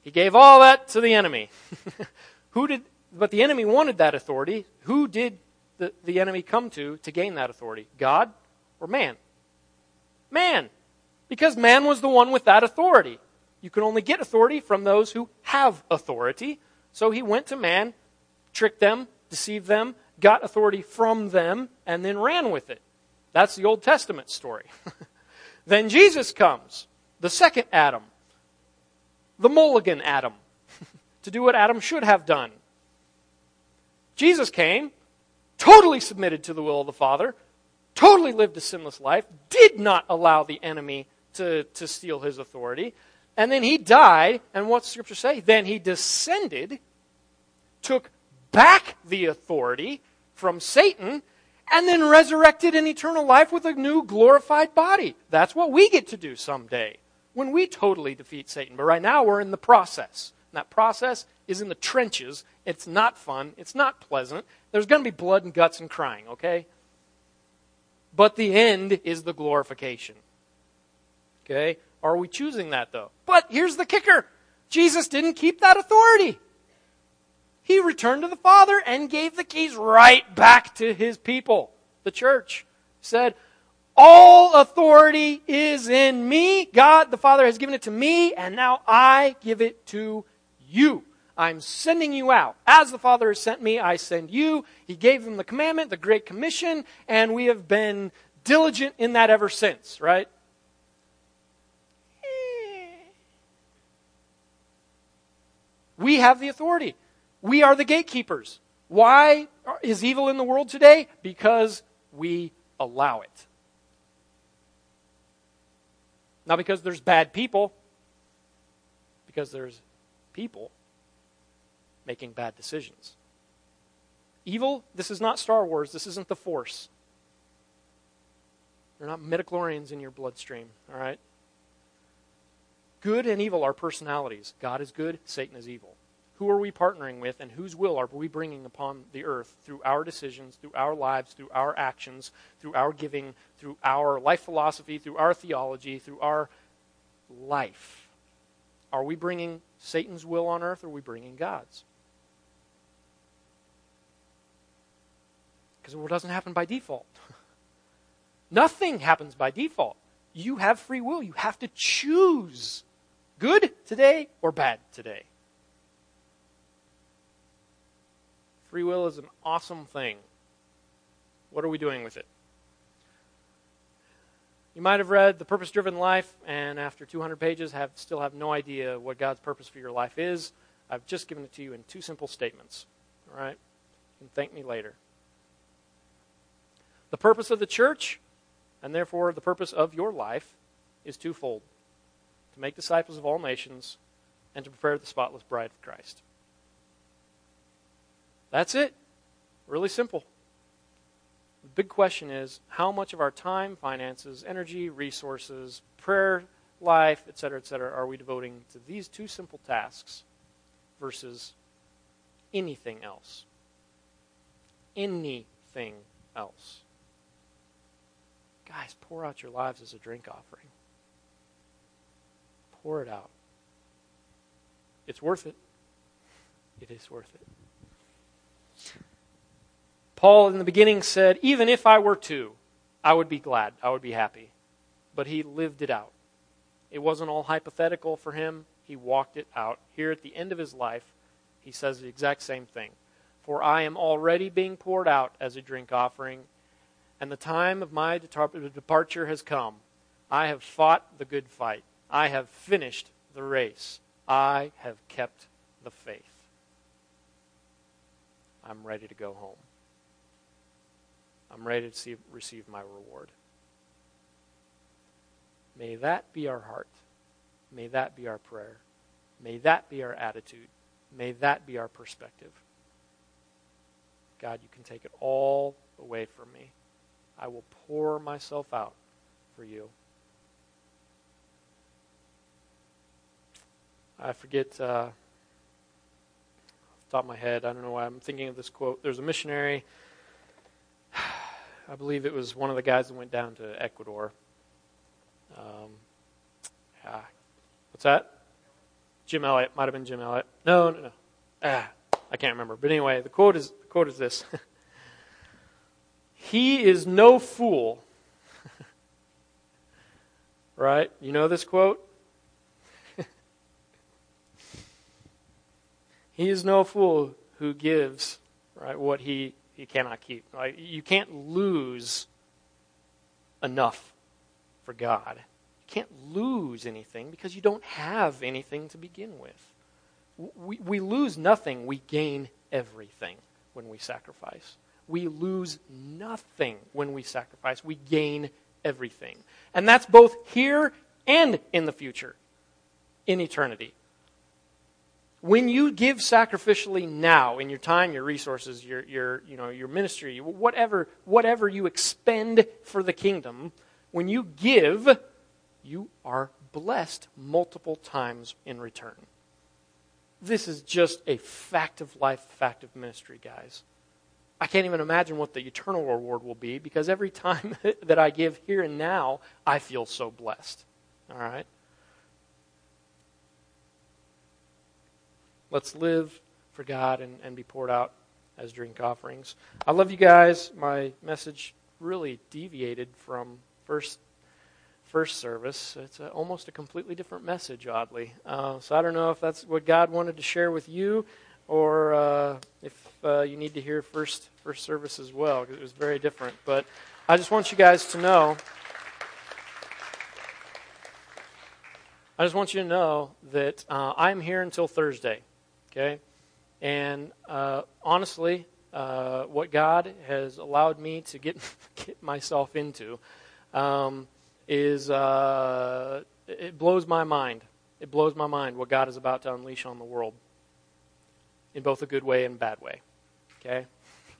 He gave all that to the enemy. <laughs> Who did, but the enemy wanted that authority. Who did the, the enemy come to to gain that authority? God or man? Man. Because man was the one with that authority. You can only get authority from those who have authority. So he went to man, tricked them, deceived them, got authority from them, and then ran with it. That's the Old Testament story. <laughs> then Jesus comes, the second Adam, the mulligan Adam, <laughs> to do what Adam should have done. Jesus came, totally submitted to the will of the Father, totally lived a sinless life, did not allow the enemy to, to steal his authority. And then he died, and what's Scripture say? Then he descended, took back the authority from Satan and then resurrected in eternal life with a new glorified body. That's what we get to do someday when we totally defeat Satan. But right now we're in the process. And that process is in the trenches. It's not fun. It's not pleasant. There's going to be blood and guts and crying, okay? But the end is the glorification. Okay? Are we choosing that though? But here's the kicker. Jesus didn't keep that authority. He returned to the Father and gave the keys right back to his people, the church. Said, All authority is in me. God the Father has given it to me, and now I give it to you. I'm sending you out. As the Father has sent me, I send you. He gave them the commandment, the Great Commission, and we have been diligent in that ever since, right? We have the authority. We are the gatekeepers. Why is evil in the world today? Because we allow it. Not because there's bad people, because there's people making bad decisions. Evil, this is not Star Wars, this isn't the Force. They're not midichlorians in your bloodstream, all right? Good and evil are personalities. God is good, Satan is evil. Who are we partnering with, and whose will are we bringing upon the earth through our decisions, through our lives, through our actions, through our giving, through our life philosophy, through our theology, through our life? Are we bringing Satan's will on earth, or are we bringing God's? Because it doesn't happen by default. <laughs> Nothing happens by default. You have free will. You have to choose good today or bad today. Free will is an awesome thing. What are we doing with it? You might have read The Purpose Driven Life, and after 200 pages, have still have no idea what God's purpose for your life is. I've just given it to you in two simple statements. All right? You can thank me later. The purpose of the church, and therefore the purpose of your life, is twofold to make disciples of all nations and to prepare the spotless bride of Christ. That's it. Really simple. The big question is how much of our time, finances, energy, resources, prayer life, etc., etc., are we devoting to these two simple tasks versus anything else? Anything else. Guys, pour out your lives as a drink offering. Pour it out. It's worth it. It is worth it. Paul, in the beginning, said, Even if I were to, I would be glad. I would be happy. But he lived it out. It wasn't all hypothetical for him. He walked it out. Here at the end of his life, he says the exact same thing. For I am already being poured out as a drink offering, and the time of my departure has come. I have fought the good fight. I have finished the race. I have kept the faith. I'm ready to go home. I'm ready to see, receive my reward. May that be our heart. May that be our prayer. May that be our attitude. May that be our perspective. God, you can take it all away from me. I will pour myself out for you. I forget, uh, off the top of my head, I don't know why I'm thinking of this quote. There's a missionary, I believe it was one of the guys that went down to Ecuador. Um, yeah. What's that? Jim Elliot. Might have been Jim Elliot. No, no, no. Ah, I can't remember. But anyway, the quote is, the quote is this <laughs> He is no fool. <laughs> right? You know this quote? <laughs> He is no fool who gives right what he, he cannot keep. You can't lose enough for God. You can't lose anything because you don't have anything to begin with. We, we lose nothing, we gain everything when we sacrifice. We lose nothing when we sacrifice, we gain everything. And that's both here and in the future, in eternity when you give sacrificially now in your time, your resources, your, your, you know, your ministry, whatever, whatever you expend for the kingdom, when you give, you are blessed multiple times in return. This is just a fact of life, fact of ministry, guys. I can't even imagine what the eternal reward will be because every time <laughs> that I give here and now, I feel so blessed. All right? Let's live for God and, and be poured out as drink offerings. I love you guys. My message really deviated from first first service. It's a, almost a completely different message, oddly. Uh, so I don't know if that's what God wanted to share with you, or uh, if uh, you need to hear first first service as well, because it was very different. But I just want you guys to know. I just want you to know that uh, I'm here until Thursday. Okay? And uh, honestly, uh, what God has allowed me to get, <laughs> get myself into um, is uh, it blows my mind. It blows my mind what God is about to unleash on the world in both a good way and bad way. Okay?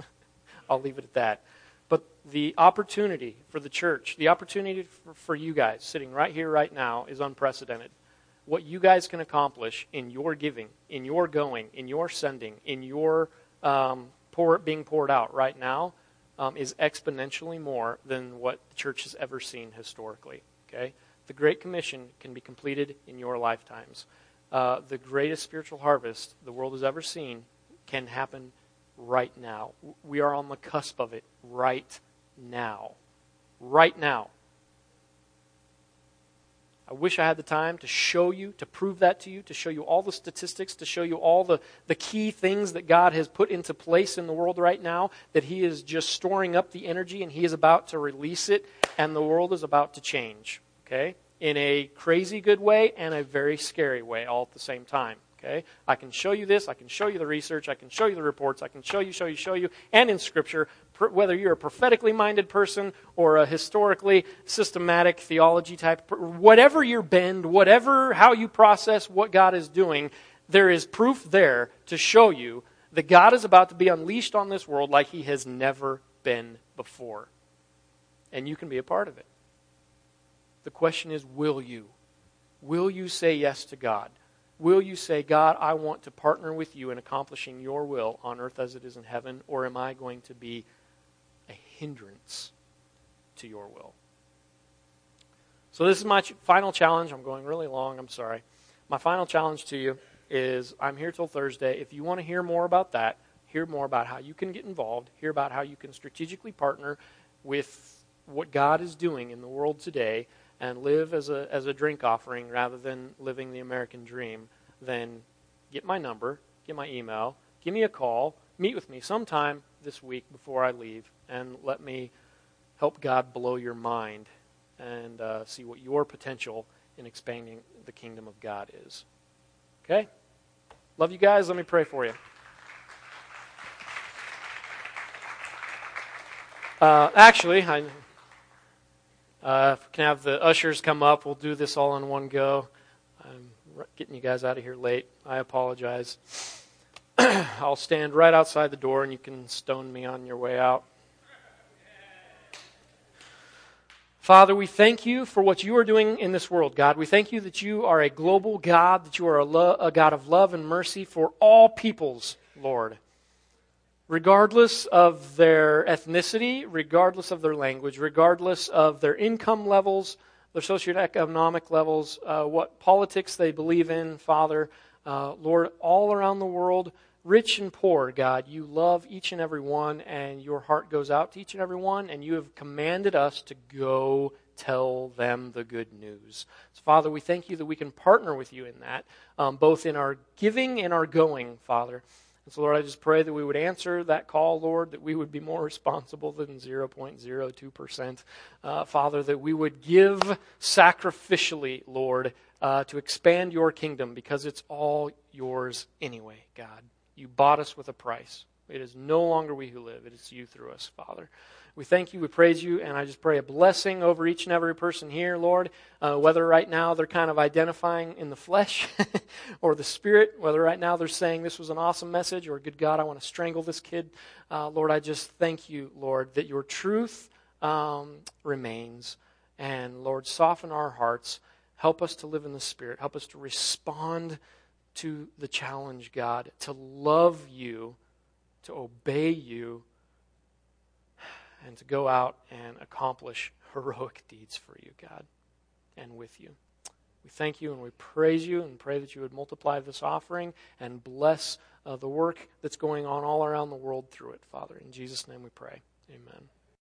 <laughs> I'll leave it at that. But the opportunity for the church, the opportunity for, for you guys sitting right here, right now, is unprecedented what you guys can accomplish in your giving, in your going, in your sending, in your um, pour, being poured out right now um, is exponentially more than what the church has ever seen historically. Okay, the Great Commission can be completed in your lifetimes. Uh, the greatest spiritual harvest the world has ever seen can happen right now. We are on the cusp of it right now. Right now. I wish I had the time to show you, to prove that to you, to show you all the statistics, to show you all the, the key things that God has put into place in the world right now, that He is just storing up the energy and He is about to release it, and the world is about to change. Okay? In a crazy good way and a very scary way all at the same time. Okay? I can show you this, I can show you the research, I can show you the reports, I can show you, show you, show you, and in Scripture, whether you're a prophetically minded person or a historically systematic theology type, whatever your bend, whatever how you process what God is doing, there is proof there to show you that God is about to be unleashed on this world like he has never been before. And you can be a part of it. The question is will you? Will you say yes to God? Will you say, God, I want to partner with you in accomplishing your will on earth as it is in heaven? Or am I going to be hindrance to your will? So, this is my ch- final challenge. I'm going really long. I'm sorry. My final challenge to you is I'm here till Thursday. If you want to hear more about that, hear more about how you can get involved, hear about how you can strategically partner with what God is doing in the world today and live as a, as a drink offering rather than living the American dream, then get my number, get my email, give me a call, meet with me sometime this week before I leave, and let me help God blow your mind and uh, see what your potential in expanding the kingdom of God is. Okay? Love you guys. Let me pray for you. Uh, actually, I uh, can have the ushers come up, we'll do this all in one go. I'm getting you guys out of here late. I apologize. <clears throat> I'll stand right outside the door and you can stone me on your way out. Father, we thank you for what you are doing in this world, God. We thank you that you are a global God, that you are a, lo- a God of love and mercy for all peoples, Lord regardless of their ethnicity, regardless of their language, regardless of their income levels, their socioeconomic levels, uh, what politics they believe in, Father, uh, Lord, all around the world, rich and poor, God, you love each and every one, and your heart goes out to each and every one, and you have commanded us to go tell them the good news. So, Father, we thank you that we can partner with you in that, um, both in our giving and our going, Father. And so, Lord, I just pray that we would answer that call, Lord, that we would be more <laughs> responsible than 0.02%. Uh, Father, that we would give sacrificially, Lord, uh, to expand your kingdom because it's all yours anyway, God. You bought us with a price. It is no longer we who live, it is you through us, Father. We thank you, we praise you, and I just pray a blessing over each and every person here, Lord. Uh, whether right now they're kind of identifying in the flesh <laughs> or the spirit, whether right now they're saying this was an awesome message or good God, I want to strangle this kid. Uh, Lord, I just thank you, Lord, that your truth um, remains. And Lord, soften our hearts. Help us to live in the Spirit. Help us to respond to the challenge, God, to love you, to obey you and to go out and accomplish heroic deeds for you, God, and with you. We thank you and we praise you and pray that you would multiply this offering and bless uh, the work that's going on all around the world through it, Father. In Jesus' name we pray. Amen.